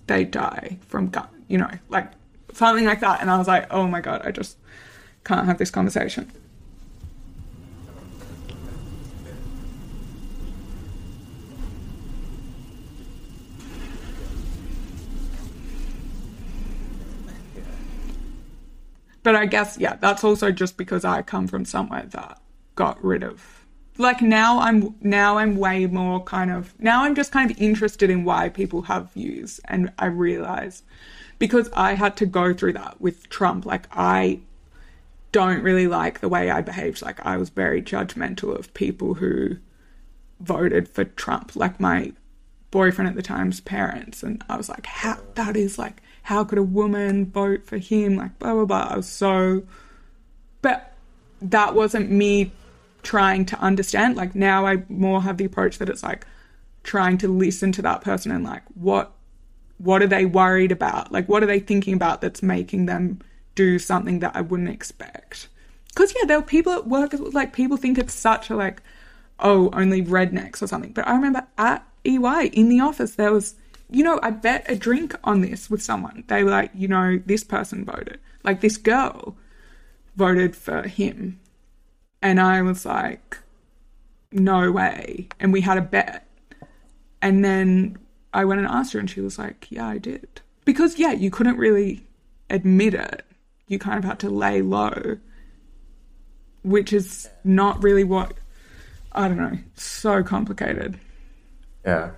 they die from gun, you know, like something like that. And I was like, oh my god, I just can't have this conversation. But I guess, yeah, that's also just because I come from somewhere that got rid of. Like now I'm now I'm way more kind of now I'm just kind of interested in why people have views and I realize because I had to go through that with Trump. Like I don't really like the way I behaved. Like I was very judgmental of people who voted for Trump, like my boyfriend at the time's parents, and I was like, how that is like, how could a woman vote for him? Like blah blah blah. I was so, but that wasn't me trying to understand. Like now I more have the approach that it's like trying to listen to that person and like what what are they worried about? Like what are they thinking about that's making them do something that I wouldn't expect. Because, yeah, there were people at work, like, people think it's such a, like, oh, only rednecks or something. But I remember at EY in the office, there was, you know, I bet a drink on this with someone. They were like, you know, this person voted. Like, this girl voted for him. And I was like, no way. And we had a bet. And then I went and asked her, and she was like, yeah, I did. Because, yeah, you couldn't really admit it you kind of had to lay low, which is not really what I don't know. So complicated. Yeah,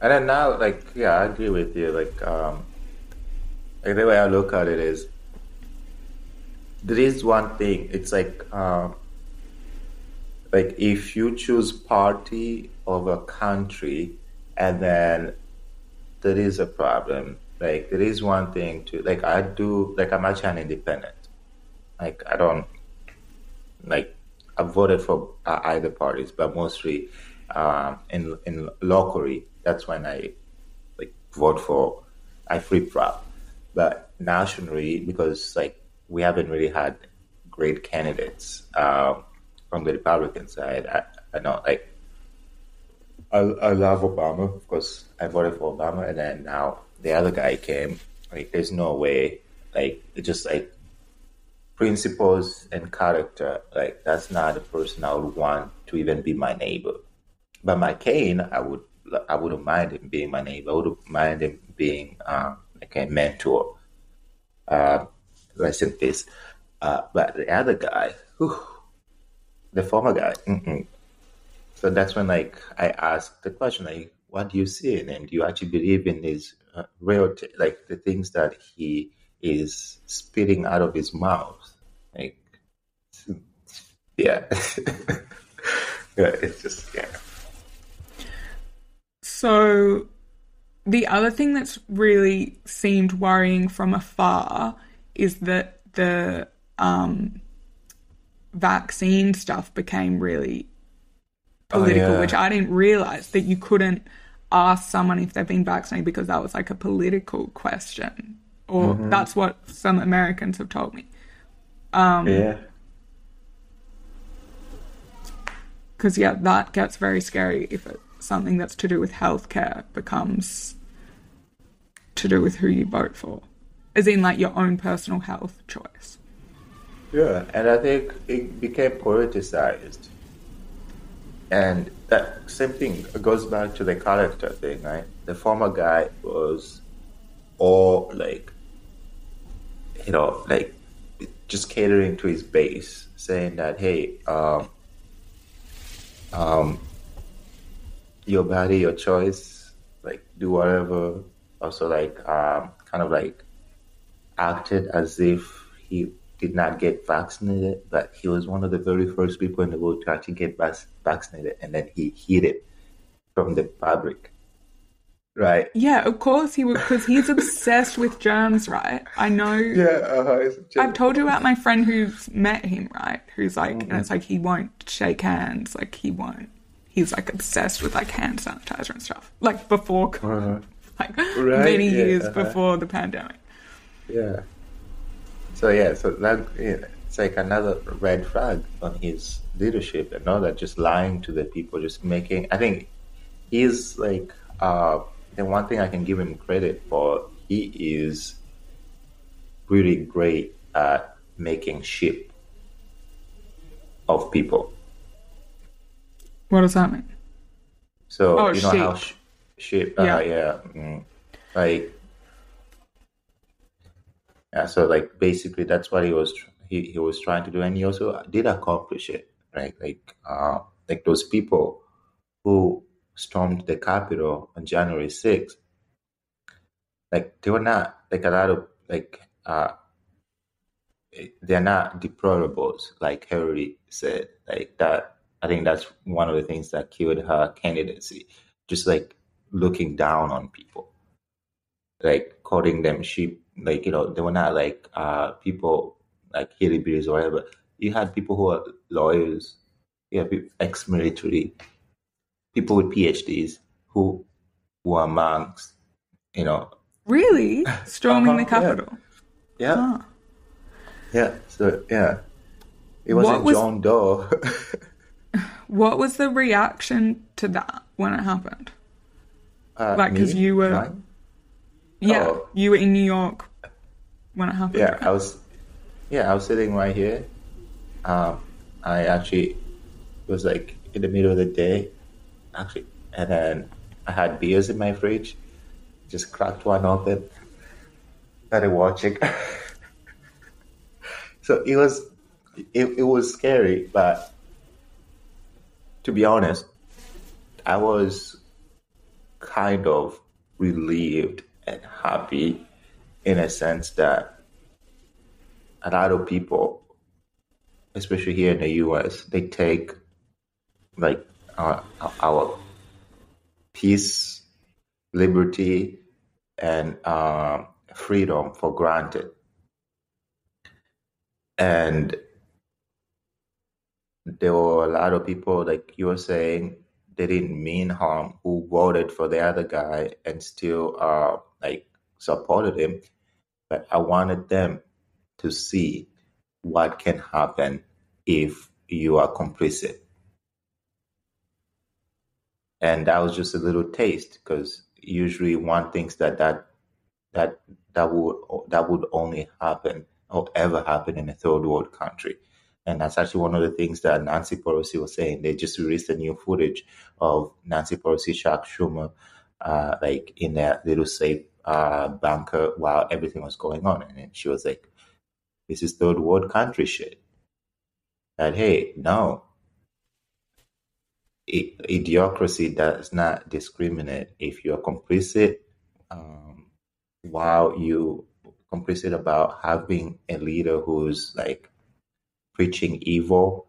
and then now, like, yeah, I agree with you. Like, um, like the way I look at it is, there is one thing. It's like, um, like if you choose party over country, and then there is a problem like there is one thing to like I do like I'm actually an independent. Like I don't like I voted for uh, either parties, but mostly um, in in locally that's when I like vote for I flip flop. But nationally, because like we haven't really had great candidates um, from the Republican side, I, I know like I, I love Obama. Of course, I voted for Obama, and then now the other guy came, like there's no way, like it just like principles and character, like that's not the person I would want to even be my neighbor. But McCain, I would I wouldn't mind him being my neighbor. I wouldn't mind him being uh, like a mentor. Uh, rest in peace. Uh, but the other guy, whew, the former guy, mm-mm. so that's when like I asked the question like, what do you see in him? Do you actually believe in his uh, real, t- like the things that he is spitting out of his mouth? Like, yeah, yeah, it's just yeah. So, the other thing that's really seemed worrying from afar is that the um, vaccine stuff became really political, oh, yeah. which I didn't realize that you couldn't ask someone if they've been vaccinated because that was like a political question, or mm-hmm. that's what some Americans have told me. Um, yeah. Because yeah, that gets very scary if it's something that's to do with healthcare becomes to do with who you vote for, as in like your own personal health choice. Yeah, and I think it became politicized. And that same thing goes back to the character thing, right? The former guy was all like, you know, like just catering to his base, saying that, hey, um, um, your body, your choice, like do whatever. Also, like, um, kind of like acted as if he did not get vaccinated, but he was one of the very first people in the world to actually get vaccinated, and then he hid it from the public. Right. Yeah, of course he would, because he's obsessed with germs, right? I know. Yeah, uh-huh, I've told you about my friend who's met him, right? Who's like, mm-hmm. and it's like he won't shake hands, like he won't. He's like obsessed with like hand sanitizer and stuff, like before, uh-huh. like right? many yeah, years uh-huh. before the pandemic. Yeah. So yeah, so that yeah, it's like another red flag on his leadership and all that, just lying to the people, just making. I think he's like uh, the one thing I can give him credit for. He is really great at making ship of people. What does that mean? So oh, you know how sh- ship, uh, yeah, yeah, mm, like yeah, so like basically that's what he was he, he was trying to do, and he also did accomplish it, right? Like uh, like those people who stormed the Capitol on January sixth, like they were not like a lot of like uh, they're not deplorables, like Hillary said. Like that, I think that's one of the things that killed her candidacy. Just like looking down on people, like calling them sheep like you know they were not like uh people like hillbillies or whatever. You had people who are lawyers, you have ex-military, people with PhDs who who are monks, you know. Really, storming uh-huh, the Capitol. Yeah. Yeah. Huh. yeah. So yeah, it wasn't was, John Doe. what was the reaction to that when it happened? Uh, like, because you were. Yeah, oh. you were in New York when it happened. Yeah, I was. Yeah, I was sitting right here. Um, I actually was like in the middle of the day, actually, and then I had beers in my fridge. Just cracked one open, started watching. so it was, it, it was scary, but to be honest, I was kind of relieved and happy in a sense that a lot of people, especially here in the US, they take like our, our peace, liberty, and uh, freedom for granted. And there were a lot of people, like you were saying, they didn't mean harm, who voted for the other guy and still uh, like supported him but I wanted them to see what can happen if you are complicit. And that was just a little taste because usually one thinks that that that that would that would only happen or ever happen in a third world country. And that's actually one of the things that Nancy Pelosi was saying. They just released a new footage of Nancy Pelosi, Chuck Schumer, uh, like in a little safe uh, banker while everything was going on. And she was like, this is third world country shit. And hey, no. idiocracy does not discriminate. If you're complicit, um, while you complicit about having a leader who's like preaching evil,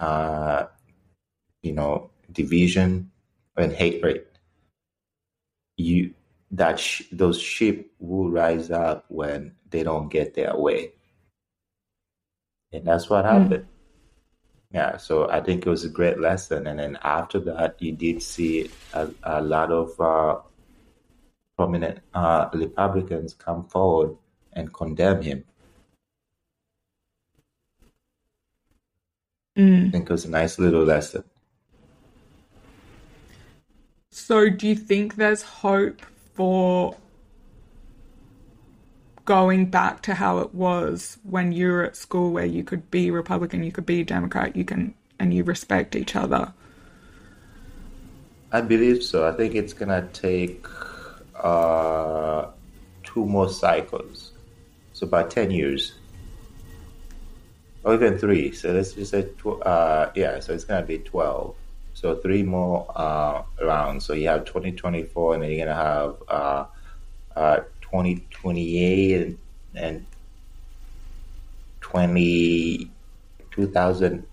uh, you know, division and hatred, you that sh- those sheep will rise up when they don't get their way, and that's what hmm. happened. Mm. Yeah, so I think it was a great lesson, and then after that, you did see a, a lot of uh, prominent uh, Republicans come forward and condemn him. Mm. I think it was a nice little lesson. So, do you think there's hope for going back to how it was when you were at school, where you could be Republican, you could be Democrat, you can, and you respect each other? I believe so. I think it's gonna take uh, two more cycles, so about ten years, or even three. So let's just say, tw- uh, yeah. So it's gonna be twelve. So three more uh, rounds. So you have 2024, and then you're gonna have uh, uh, 2028 and, and 20 2000.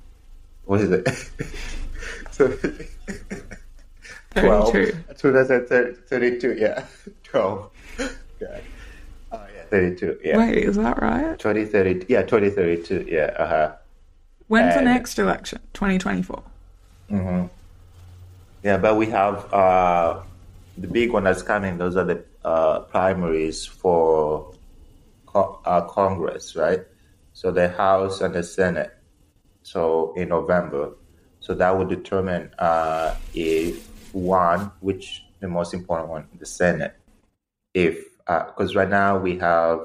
What is it? so 12. 2032. Yeah, 12. God. Oh yeah, 32. Yeah. Wait, is that right? 2030. Yeah, 2032. Yeah. Uh huh. When's and, the next election? 2024. Mm-hmm. Yeah, but we have uh, the big one that's coming. Those are the uh, primaries for co- uh, Congress, right? So the House and the Senate. So in November, so that will determine uh, if one, which the most important one, the Senate, if because uh, right now we have,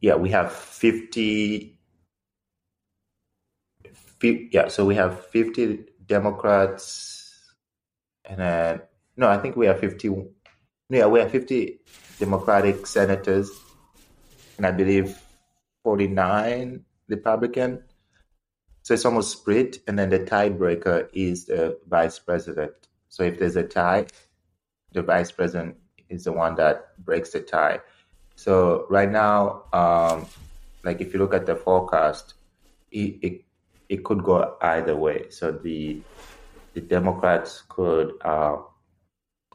yeah, we have fifty. Yeah, so we have 50 Democrats, and then no, I think we have fifty. Yeah, we have fifty Democratic senators, and I believe forty nine Republican. So it's almost split, and then the tiebreaker is the vice president. So if there's a tie, the vice president is the one that breaks the tie. So right now, um, like if you look at the forecast, it, it it could go either way. So the the Democrats could uh,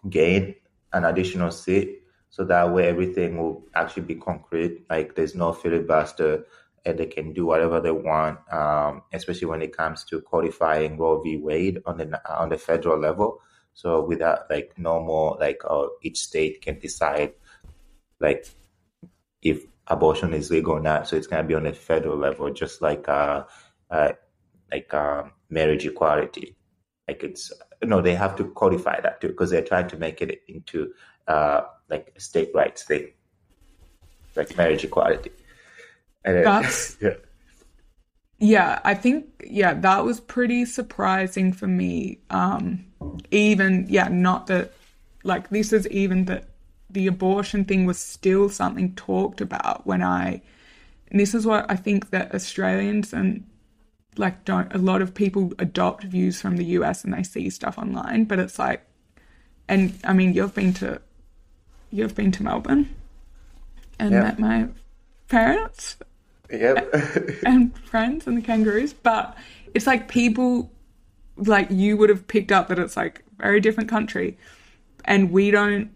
gain an additional seat, so that way everything will actually be concrete. Like there's no filibuster, and they can do whatever they want. Um, especially when it comes to codifying Roe v. Wade on the on the federal level. So without like no more like uh, each state can decide like if abortion is legal or not. So it's gonna be on the federal level, just like uh, uh like um, marriage equality. Like it's no, they have to codify that too because they're trying to make it into uh, like a state rights thing, like marriage equality. And That's yeah. Yeah, I think yeah, that was pretty surprising for me. Um even yeah, not that like this is even that the abortion thing was still something talked about when I and this is what I think that Australians and like don't a lot of people adopt views from the US and they see stuff online, but it's like and I mean you've been to you've been to Melbourne and yep. met my parents. Yep. and friends and the kangaroos. But it's like people like you would have picked up that it's like very different country and we don't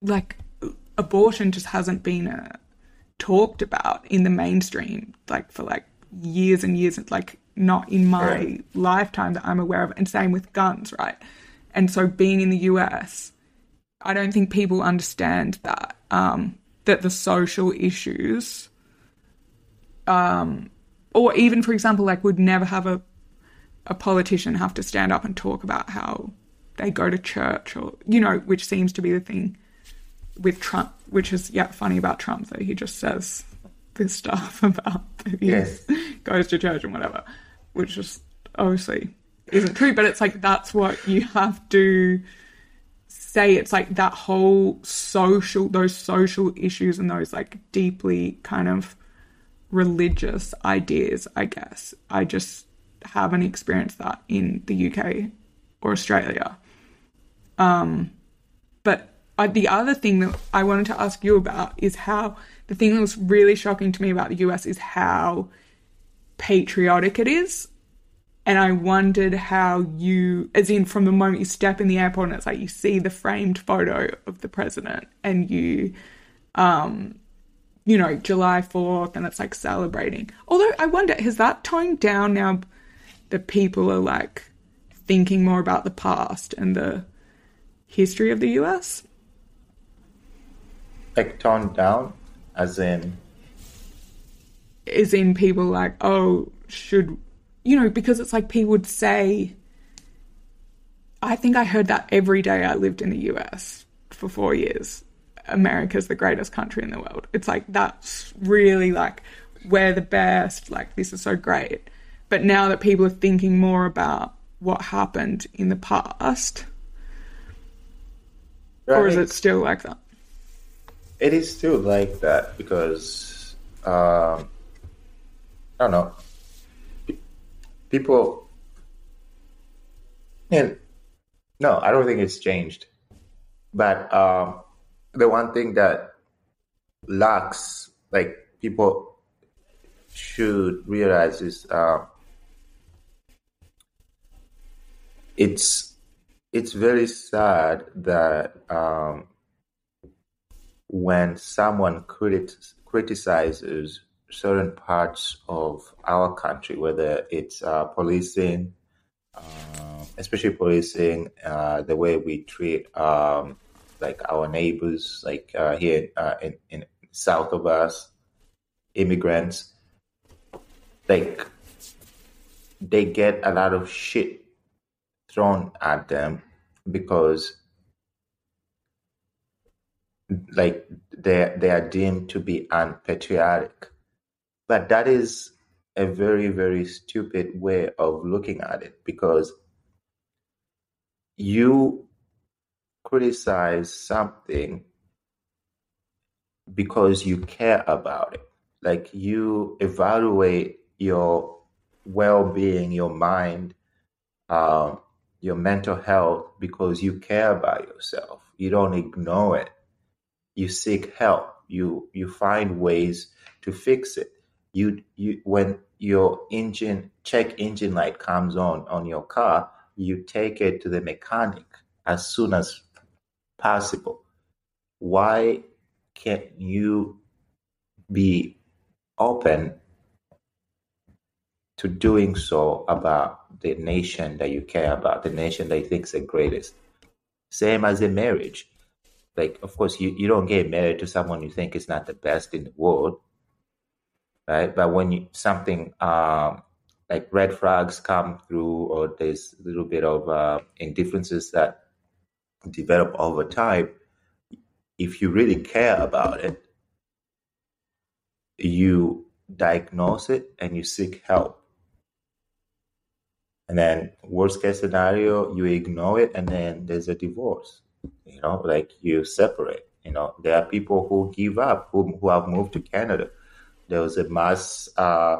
like abortion just hasn't been uh, talked about in the mainstream like for like years and years, like not in my yeah. lifetime that I'm aware of. And same with guns, right? And so being in the US, I don't think people understand that um, that the social issues, um, or even for example, like would never have a a politician have to stand up and talk about how they go to church or you know, which seems to be the thing with Trump, which is yeah funny about Trump though he just says this stuff about yes. goes to church and whatever, which just obviously isn't true. But it's like that's what you have to say it's like that whole social, those social issues and those like deeply kind of religious ideas, I guess. I just haven't experienced that in the UK or Australia. Um, but I, the other thing that I wanted to ask you about is how the thing that was really shocking to me about the US is how patriotic it is. And I wondered how you, as in from the moment you step in the airport and it's like you see the framed photo of the president and you, um, you know, July 4th and it's like celebrating. Although I wonder, has that toned down now that people are like thinking more about the past and the history of the US? Like toned down, as in. Is in people like, oh, should. You know, because it's like people would say. I think I heard that every day I lived in the US for four years. America's the greatest country in the world. It's like, that's really like, we're the best. Like, this is so great. But now that people are thinking more about what happened in the past, or is it still like that? It is still like that because uh, I don't know. People, and no, I don't think it's changed. But um, the one thing that lacks, like people should realize, is uh, it's it's very sad that um, when someone critic- criticizes certain parts of our country, whether it's uh, policing, uh, especially policing, uh, the way we treat um, like our neighbors, like uh, here uh, in, in south of us, immigrants, like they get a lot of shit thrown at them because like they they are deemed to be unpatriotic. But that is a very very stupid way of looking at it because you criticize something because you care about it like you evaluate your well-being your mind um, your mental health because you care about yourself. You don't ignore it. You seek help. You you find ways to fix it. You you when your engine check engine light comes on on your car, you take it to the mechanic as soon as possible. Why can't you be open to doing so about the nation that you care about, the nation that you think is the greatest. Same as in marriage. Like, of course, you, you don't get married to someone you think is not the best in the world, right? But when you, something um, like red flags come through, or there's a little bit of uh, indifferences that develop over time, if you really care about it, you diagnose it and you seek help and then worst case scenario, you ignore it and then there's a divorce. You know, like you separate. You know, there are people who give up, who, who have moved to Canada. There was a mass uh,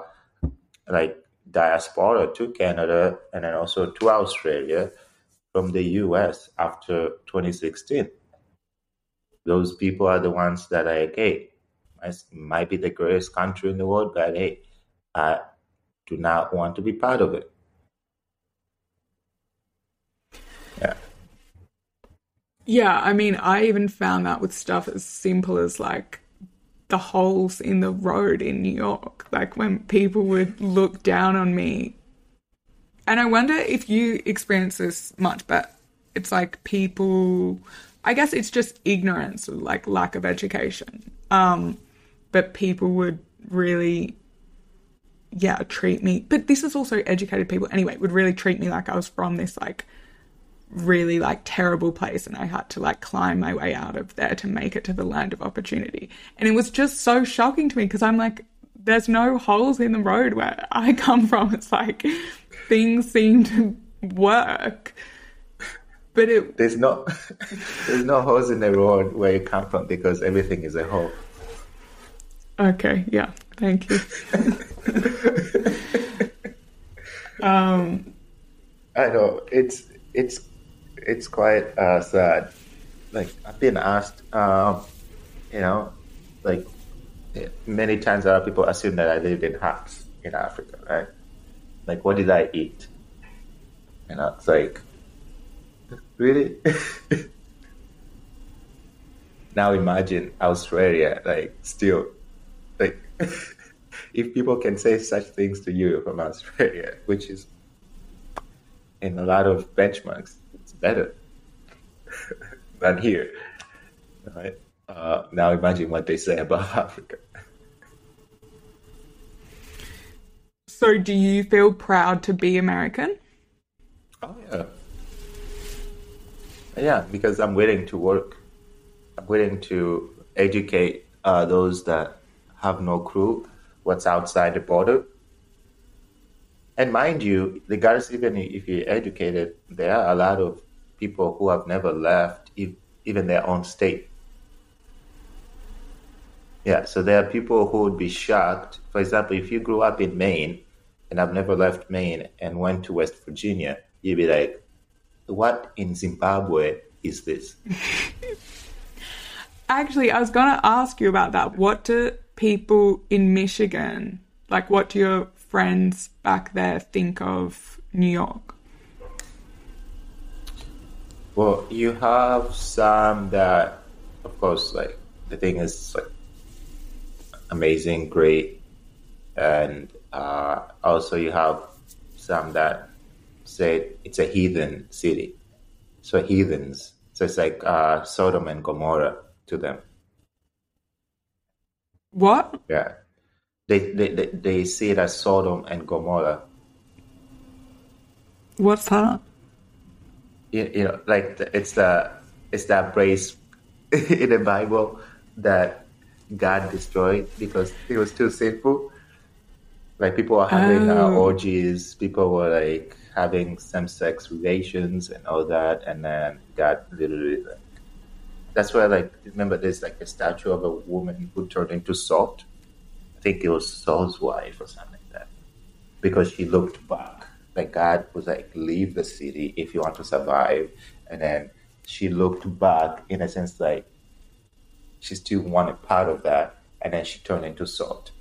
like diaspora to Canada and then also to Australia from the US after 2016. Those people are the ones that are like, hey, might be the greatest country in the world, but hey, I do not want to be part of it. Yeah. Yeah, I mean, I even found that with stuff as simple as like the holes in the road in New York. Like when people would look down on me. And I wonder if you experience this much, but it's like people, I guess it's just ignorance, like lack of education. Um, but people would really, yeah, treat me. But this is also educated people anyway, would really treat me like I was from this like really like terrible place and I had to like climb my way out of there to make it to the land of opportunity. And it was just so shocking to me because I'm like, there's no holes in the road where I come from. It's like things seem to work. But it there's no there's no holes in the road where you come from because everything is a hole. Okay, yeah, thank you. um, I know it's it's it's quite uh, sad. Like I've been asked, um, you know, like many times a lot of people assume that I lived in huts in Africa, right? Like, what did I eat? You know, it's like, really? now imagine Australia, like, still, like, if people can say such things to you from Australia, which is in a lot of benchmarks, it's better than here, right? Uh, now imagine what they say about Africa. So, do you feel proud to be American? Oh yeah, yeah. Because I'm willing to work. I'm willing to educate uh, those that have no clue what's outside the border. And mind you, regardless even if you're educated, there are a lot of people who have never left even their own state. Yeah, so there are people who would be shocked. For example, if you grew up in Maine and I've never left Maine and went to West Virginia, you'd be like, what in Zimbabwe is this? Actually, I was going to ask you about that. What do people in Michigan, like, what do your friends back there think of New York? Well, you have some that, of course, like, the thing is, like, amazing, great, and uh, also, you have some that say it's a heathen city. So heathens. So it's like uh, Sodom and Gomorrah to them. What? Yeah. They, they, they, they see it as Sodom and Gomorrah. What's that? You, you know, like it's the it's that place in the Bible that God destroyed because it was too sinful. Like people were having uh, oh. uh, orgies, people were like having same-sex relations and all that, and then God literally like that's where like remember there's like a statue of a woman who turned into salt. I think it was Saul's wife or something like that, because she looked back. Like God was like, leave the city if you want to survive, and then she looked back in a sense like she still wanted part of that, and then she turned into salt.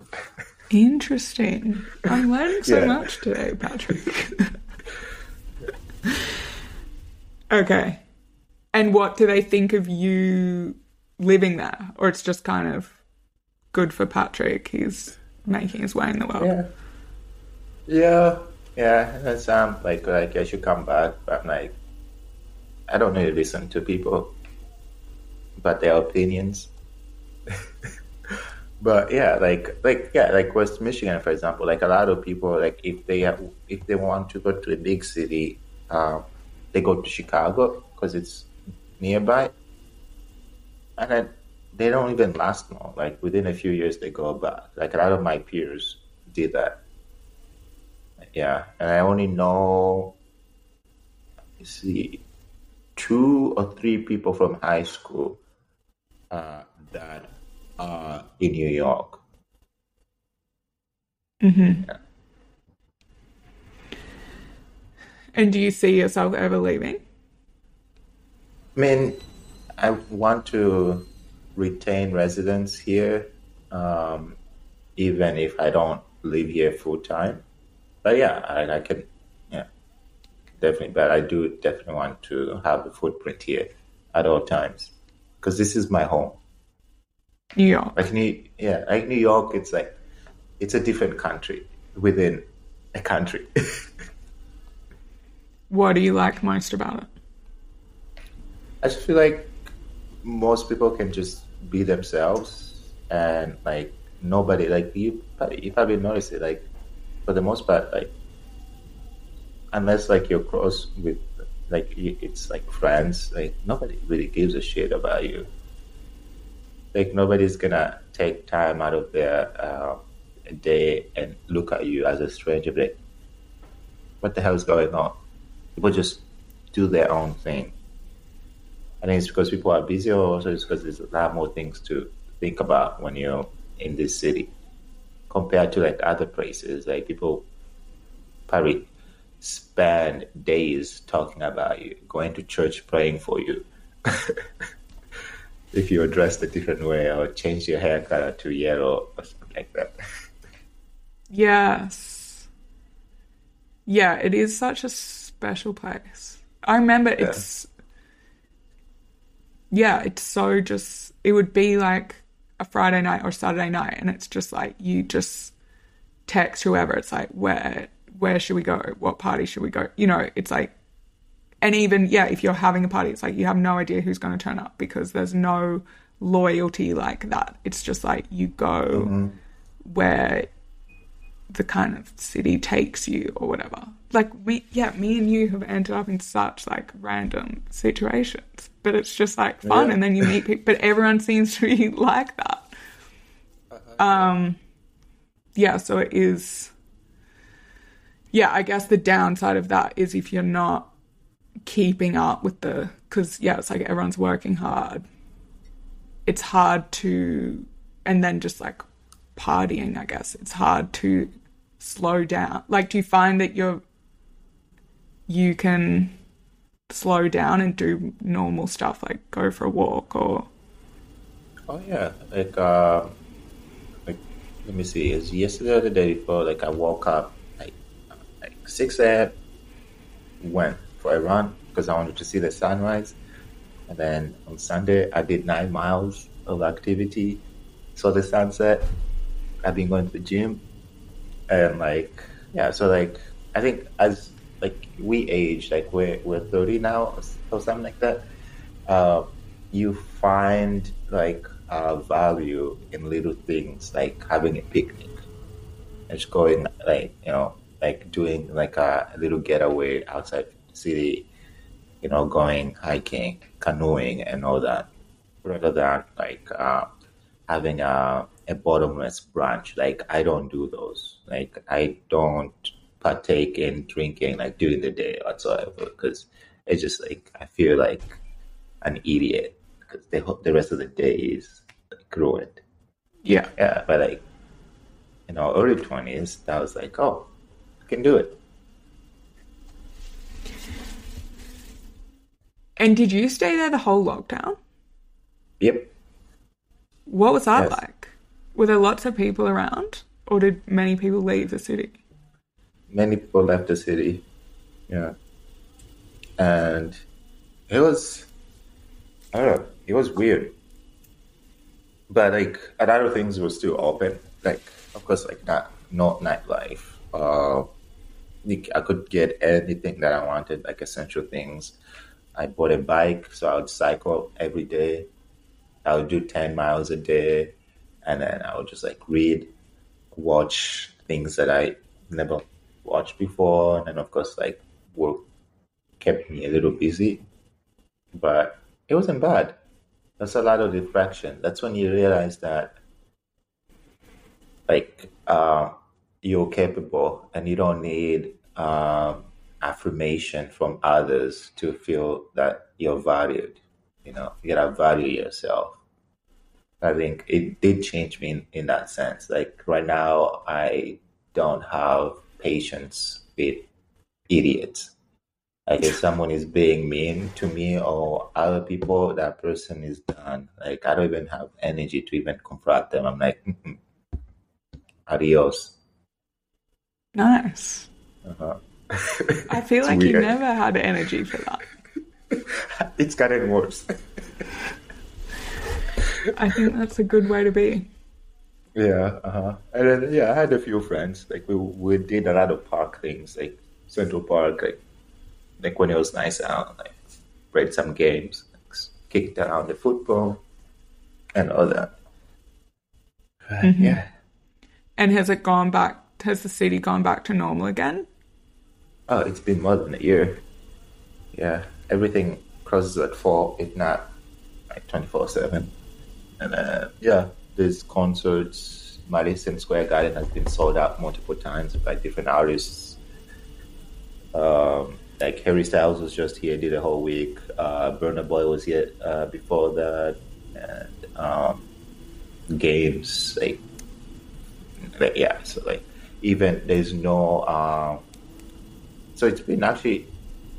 Interesting. I'm learning so yeah. much today, Patrick. okay. And what do they think of you living there? Or it's just kind of good for Patrick. He's making his way in the world. Yeah. Yeah. Yeah. That's um like like I should come back, but like I don't really listen to people but their opinions. but yeah, like like yeah, like West Michigan, for example, like a lot of people, like if they if they want to go to a big city, um, they go to Chicago because it's nearby, and then they don't even last long. Like within a few years, they go back. Like a lot of my peers did that. Yeah, and I only know, see, two or three people from high school uh, that uh, in New York. Mm-hmm. Yeah. And do you see yourself ever leaving? I mean, I want to retain residence here, um, even if I don't live here full time. But yeah, I, I can, yeah, definitely. But I do definitely want to have a footprint here at all times because this is my home. New York. Like New, yeah, like New York, it's like it's a different country within a country. what do you like most about it? I just feel like most people can just be themselves, and like nobody, like you, you probably notice it, like for the most part, like unless like you're close with, like it's like friends, like nobody really gives a shit about you like nobody's gonna take time out of their uh, day and look at you as a stranger. Like, what the hell is going on? People just do their own thing. I think it's because people are busy, or also it's because there's a lot more things to think about when you're in this city compared to like other places. Like people probably spend days talking about you, going to church, praying for you. if you're dressed a different way or change your hair color to yellow or something like that. Yes. Yeah, it is such a special place. I remember yeah. it's yeah, it's so just it would be like a Friday night or Saturday night and it's just like you just text whoever it's like where where should we go? What party should we go? You know, it's like and even yeah, if you're having a party, it's like you have no idea who's going to turn up because there's no loyalty like that. It's just like you go mm-hmm. where the kind of city takes you or whatever. Like we, yeah, me and you have ended up in such like random situations, but it's just like fun, yeah. and then you meet people. But everyone seems to be like that. Um, yeah, so it is. Yeah, I guess the downside of that is if you're not keeping up with the, because yeah, it's like everyone's working hard. It's hard to, and then just like partying, I guess. It's hard to slow down. Like, do you find that you're, you can slow down and do normal stuff, like go for a walk or? Oh yeah, like uh, like let me see. It's yesterday or the day before. Like I woke up like like six a.m. Went for a run because I wanted to see the sunrise, and then on Sunday I did nine miles of activity, saw the sunset, I've been going to the gym, and like yeah, so like I think as like we age, like we're we're thirty now or, something like that. Uh, you find like uh, value in little things like having a picnic, and just going like you know like doing like a, a little getaway outside city, you know, going hiking, canoeing, and all that, rather than like uh, having a a bottomless brunch. Like I don't do those. Like I don't partake in drinking like during the day whatsoever because it's just like I feel like an idiot because the the rest of the day is like, ruined. Yeah, yeah. But like you know, early twenties, I was like, oh, I can do it. And did you stay there the whole lockdown? Yep. What was that yes. like? Were there lots of people around, or did many people leave the city? Many people left the city, yeah. And it was, I don't know, it was weird. But like a lot of things were still open. Like, of course, like not not nightlife. Uh, like I could get anything that I wanted, like essential things. I bought a bike, so I would cycle every day. I would do ten miles a day and then I would just like read, watch things that I never watched before, and then of course like work kept me a little busy, but it wasn't bad. That's a lot of distraction. That's when you realize that like uh, you're capable and you don't need uh, affirmation from others to feel that you're valued. You know, you gotta value yourself. I think it did change me in, in that sense. Like right now, I don't have patience with idiots. Like if someone is being mean to me or other people, that person is done. Like I don't even have energy to even confront them. I'm like, adios. Nice. Uh-huh. I feel like weird. you never had energy for that. it's gotten worse. I think that's a good way to be. Yeah, uh-huh. And then yeah, I had a few friends. Like we we did a lot of park things, like Central Park, like like when it was nice out, like played some games, like, kicked around the football, and all that. Mm-hmm. Yeah. And has it gone back? Has the city gone back to normal again? Oh, it's been more than a year. Yeah, everything closes at four, if not like twenty four seven. And uh, yeah, there's concerts. Madison Square Garden has been sold out multiple times by different artists. Um, like Harry Styles was just here, did a whole week. Uh, Burna Boy was here uh, before that. And, um, games like, like, yeah, so like even there's no. Uh, so it's been actually,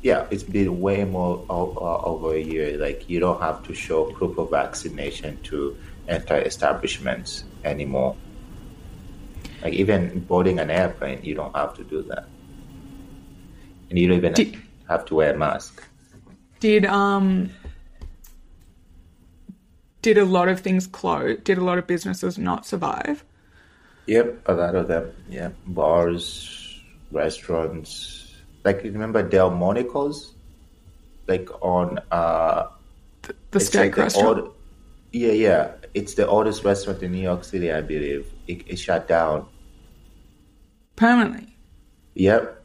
yeah, it's been way more uh, over a year. Like you don't have to show proof of vaccination to enter establishments anymore. Like even boarding an airplane, you don't have to do that, and you don't even did, have to wear a mask. Did um did a lot of things close? Did a lot of businesses not survive? Yep, a lot of them. Yeah, bars, restaurants. Like remember Delmonico's, like on uh, the, the steak like restaurant. Old, yeah, yeah. It's the oldest restaurant in New York City, I believe. It, it shut down permanently. Yep,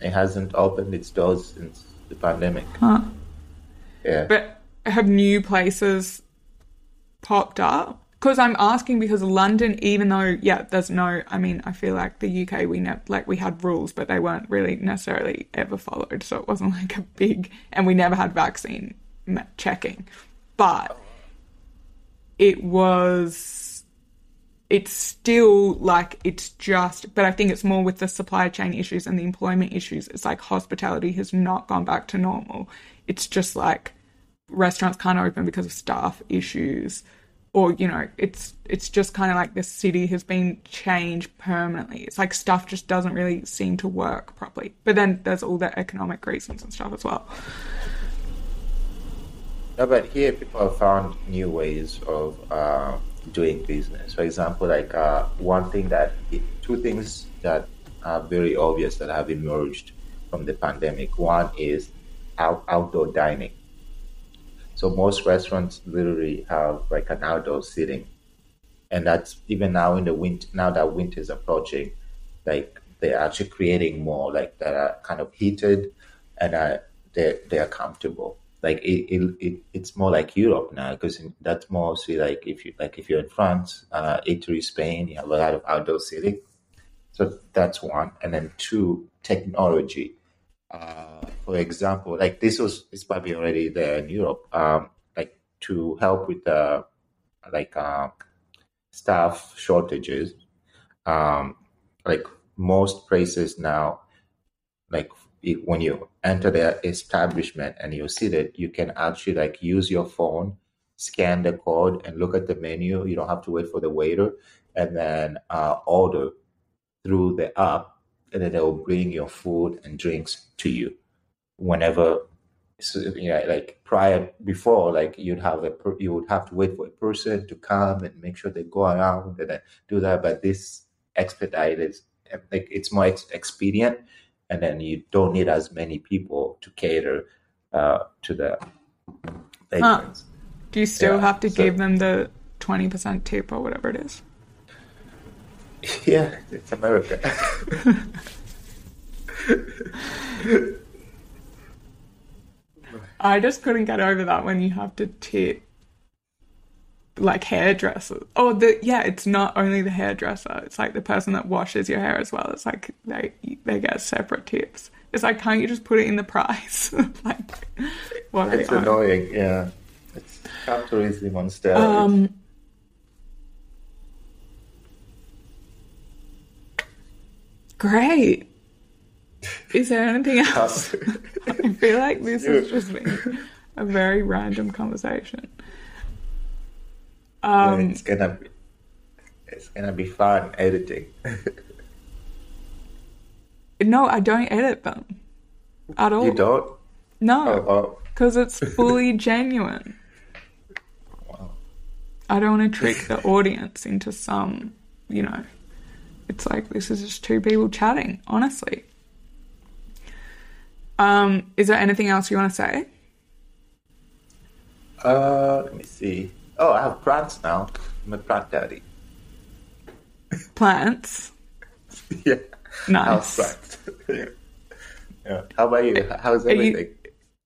it hasn't opened its doors since the pandemic. Huh. Yeah, but have new places popped up? Because I'm asking because London, even though yeah, there's no. I mean, I feel like the UK we ne- like we had rules, but they weren't really necessarily ever followed. So it wasn't like a big, and we never had vaccine checking, but it was. It's still like it's just, but I think it's more with the supply chain issues and the employment issues. It's like hospitality has not gone back to normal. It's just like restaurants can't open because of staff issues or you know it's it's just kind of like the city has been changed permanently. It's like stuff just doesn't really seem to work properly. But then there's all the economic reasons and stuff as well. No but here people have found new ways of uh, doing business. For example like uh, one thing that two things that are very obvious that have emerged from the pandemic. One is out, outdoor dining so most restaurants literally have like an outdoor seating, and that's even now in the winter. Now that winter is approaching, like they're actually creating more like that are kind of heated, and uh, they they are comfortable. Like it, it, it, it's more like Europe now because that's mostly like if you like if you're in France, uh, Italy, Spain, you have a lot of outdoor seating. So that's one, and then two, technology. Uh, for example, like this was is probably already there in Europe, um, like to help with the like uh, staff shortages. Um, like most places now, like when you enter the establishment and you see that you can actually like use your phone, scan the code, and look at the menu. You don't have to wait for the waiter, and then uh, order through the app and then they will bring your food and drinks to you whenever so, you know, like prior before like you'd have a you would have to wait for a person to come and make sure they go around and do that but this expedited like it's more ex- expedient and then you don't need as many people to cater uh, to the patrons. Huh. do you still yeah, have to so, give them the 20% tip or whatever it is Yeah, it's America. I just couldn't get over that when you have to tip like hairdressers. Oh, the yeah, it's not only the hairdresser; it's like the person that washes your hair as well. It's like they they get separate tips. It's like can't you just put it in the price? like what? It's annoying. Yeah, it's capitalism on steroids. Um, Great. Is there anything else? I feel like this has just been a very random conversation. Um, it's gonna be, it's gonna be fun editing. no, I don't edit them at all. You don't? No, because oh, oh. it's fully genuine. Wow. I don't want to trick the audience into some, you know, it's like this is just two people chatting, honestly. Um, is there anything else you want to say? Uh, let me see. Oh, I have plants now. I'm a plant daddy. Plants. yeah. Nice. yeah. How about you? How's everything? Are you,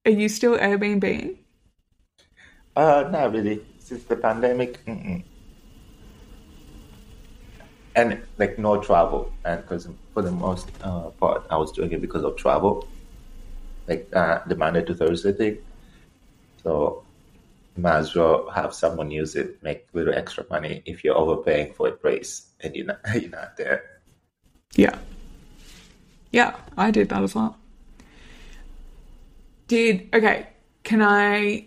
are you still Airbnb? Uh, not really. Since the pandemic, mm-mm and like no travel and because for the most uh, part i was doing it because of travel like uh, the Monday to Thursday thing. So you might as well have someone use it, make a little extra money if you're overpaying for a place and you're not, you're not there. Yeah. Yeah, I did that as well. Did, okay, can I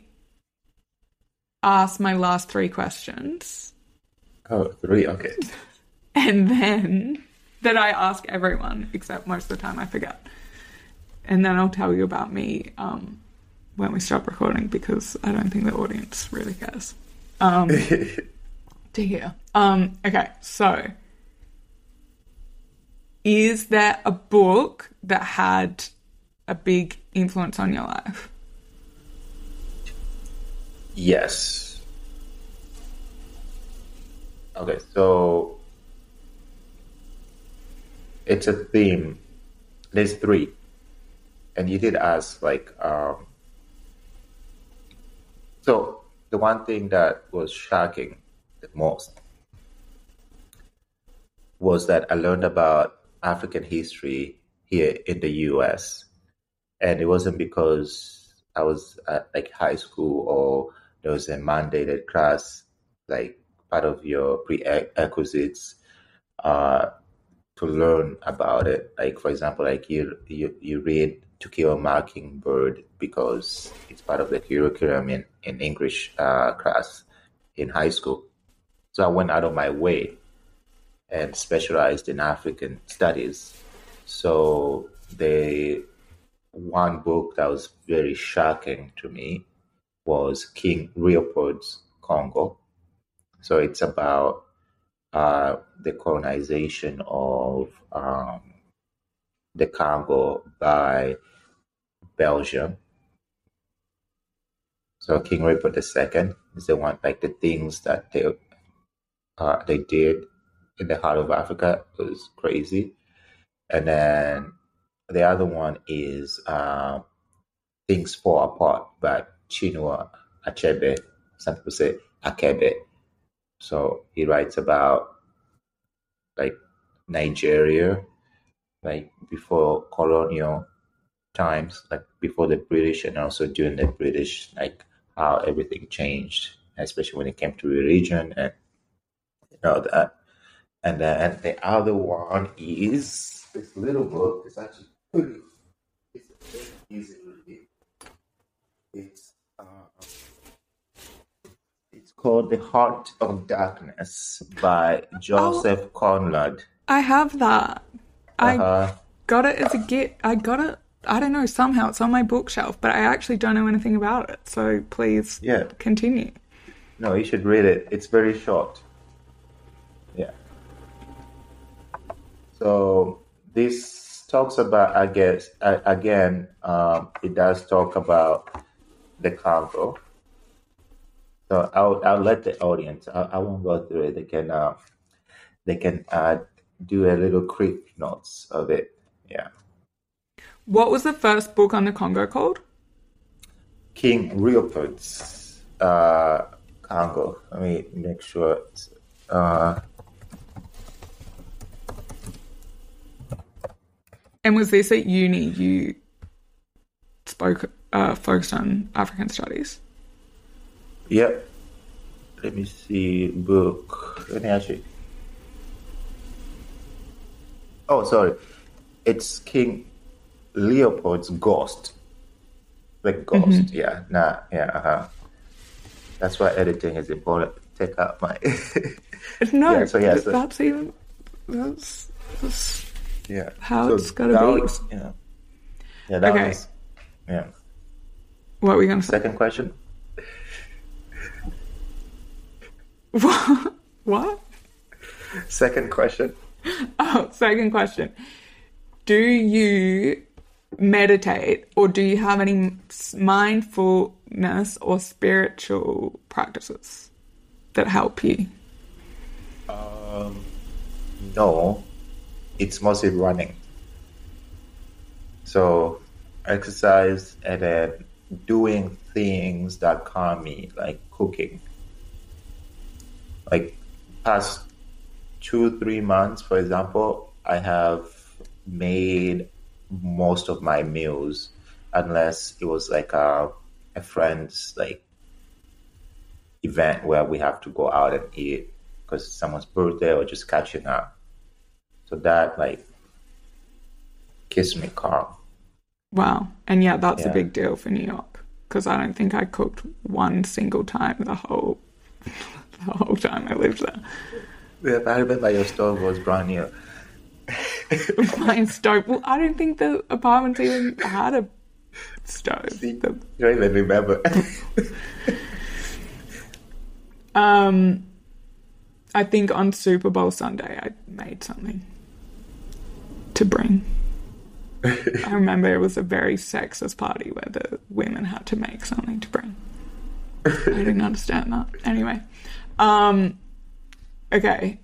ask my last three questions? Oh, three, okay. and then that I ask everyone, except most of the time I forget. And then I'll tell you about me um, when we stop recording because I don't think the audience really cares um, to hear. Um, okay, so is there a book that had a big influence on your life? Yes. Okay, so it's a theme. There's three, and you did ask like, um, so the one thing that was shocking the most was that I learned about African history here in the U.S. and it wasn't because I was at like high school or there was a mandated class like part of your prerequisites uh, to learn about it. Like for example, like you you, you read To Kill a Mockingbird because it's part of the curriculum in, in English uh, class in high school. So I went out of my way and specialized in African studies. So the one book that was very shocking to me was King Leopold's Congo. So it's about uh, the colonization of um, the Congo by Belgium. So King Leopold II is the one, like the things that they uh, they did in the heart of Africa was crazy. And then the other one is uh, Things Fall Apart by Chinua Achebe. Some people say Akebe. So he writes about like Nigeria, like before colonial times, like before the British and also during the British, like how everything changed, especially when it came to religion and you know that. And then the other one is this little book. It's actually pretty. It's easy to read. It's uh, it's called The Heart of Darkness by Joseph oh, Conrad. I have that. Uh-huh. I got it as a gift. I got it. I don't know. Somehow it's on my bookshelf, but I actually don't know anything about it. So please, yeah, continue. No, you should read it. It's very short. Yeah. So this talks about, I guess, again, um, it does talk about the Congo. So I'll I'll let the audience. I, I won't go through it. They can uh, they can uh, do a little quick notes of it. Yeah. What was the first book on the Congo called? King Leopold's uh, Congo. Let me make sure. It's, uh, And was this at uni you spoke uh, focused on African studies? Yep. Let me see book. Let me actually. Oh, sorry. It's King Leopold's Ghost. The ghost. Mm-hmm. Yeah. Nah. Yeah. Uh-huh. That's why editing is important. Take out my. no. Yeah, so yeah, so... that's even. That's, that's yeah. How so it's got to be. Was, yeah. Yeah, that okay. was. Yeah. What are we going to say? Second question. What? What? Second question. Oh, second question. Do you meditate or do you have any mindfulness or spiritual practices that help you? Um, no, it's mostly running. So exercise and then doing things that calm me, like cooking. Like past two, three months, for example, I have made most of my meals unless it was like a, a friend's like event where we have to go out and eat because someone's birthday or just catching up. So that like keeps me calm. Wow. And yeah, that's yeah. a big deal for New York because I don't think I cooked one single time the whole the whole time I lived there. Yeah, I remember your stove was brand new. My stove. Well, I don't think the apartments even had a stove. See, the... You don't even remember. um, I think on Super Bowl Sunday I made something to bring. I remember it was a very sexist party where the women had to make something to bring. I didn't understand that. Anyway, um, okay.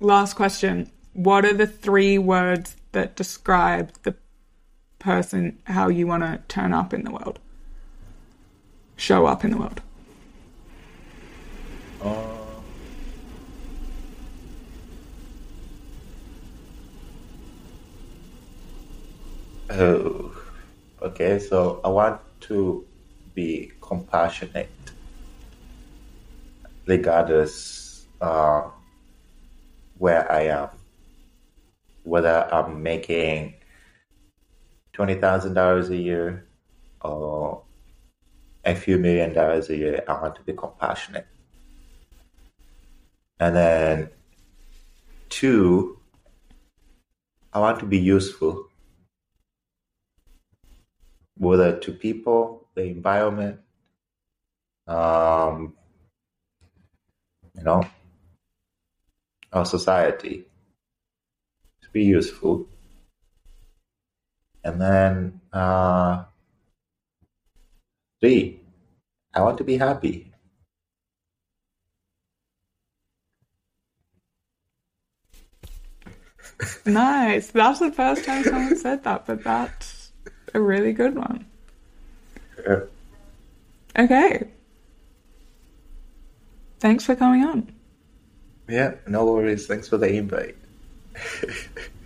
Last question. What are the three words that describe the person how you want to turn up in the world? Show up in the world. Uh, oh, okay. So I want to be compassionate, regardless uh, where I am, whether I'm making twenty thousand dollars a year or a few million dollars a year. I want to be compassionate, and then two, I want to be useful whether to people, the environment, um, you know, our society to be useful. And then uh, three, I want to be happy. nice. That's the first time someone said that, but that's a really good one. Yeah. Okay. Thanks for coming on. Yeah, no worries. Thanks for the invite.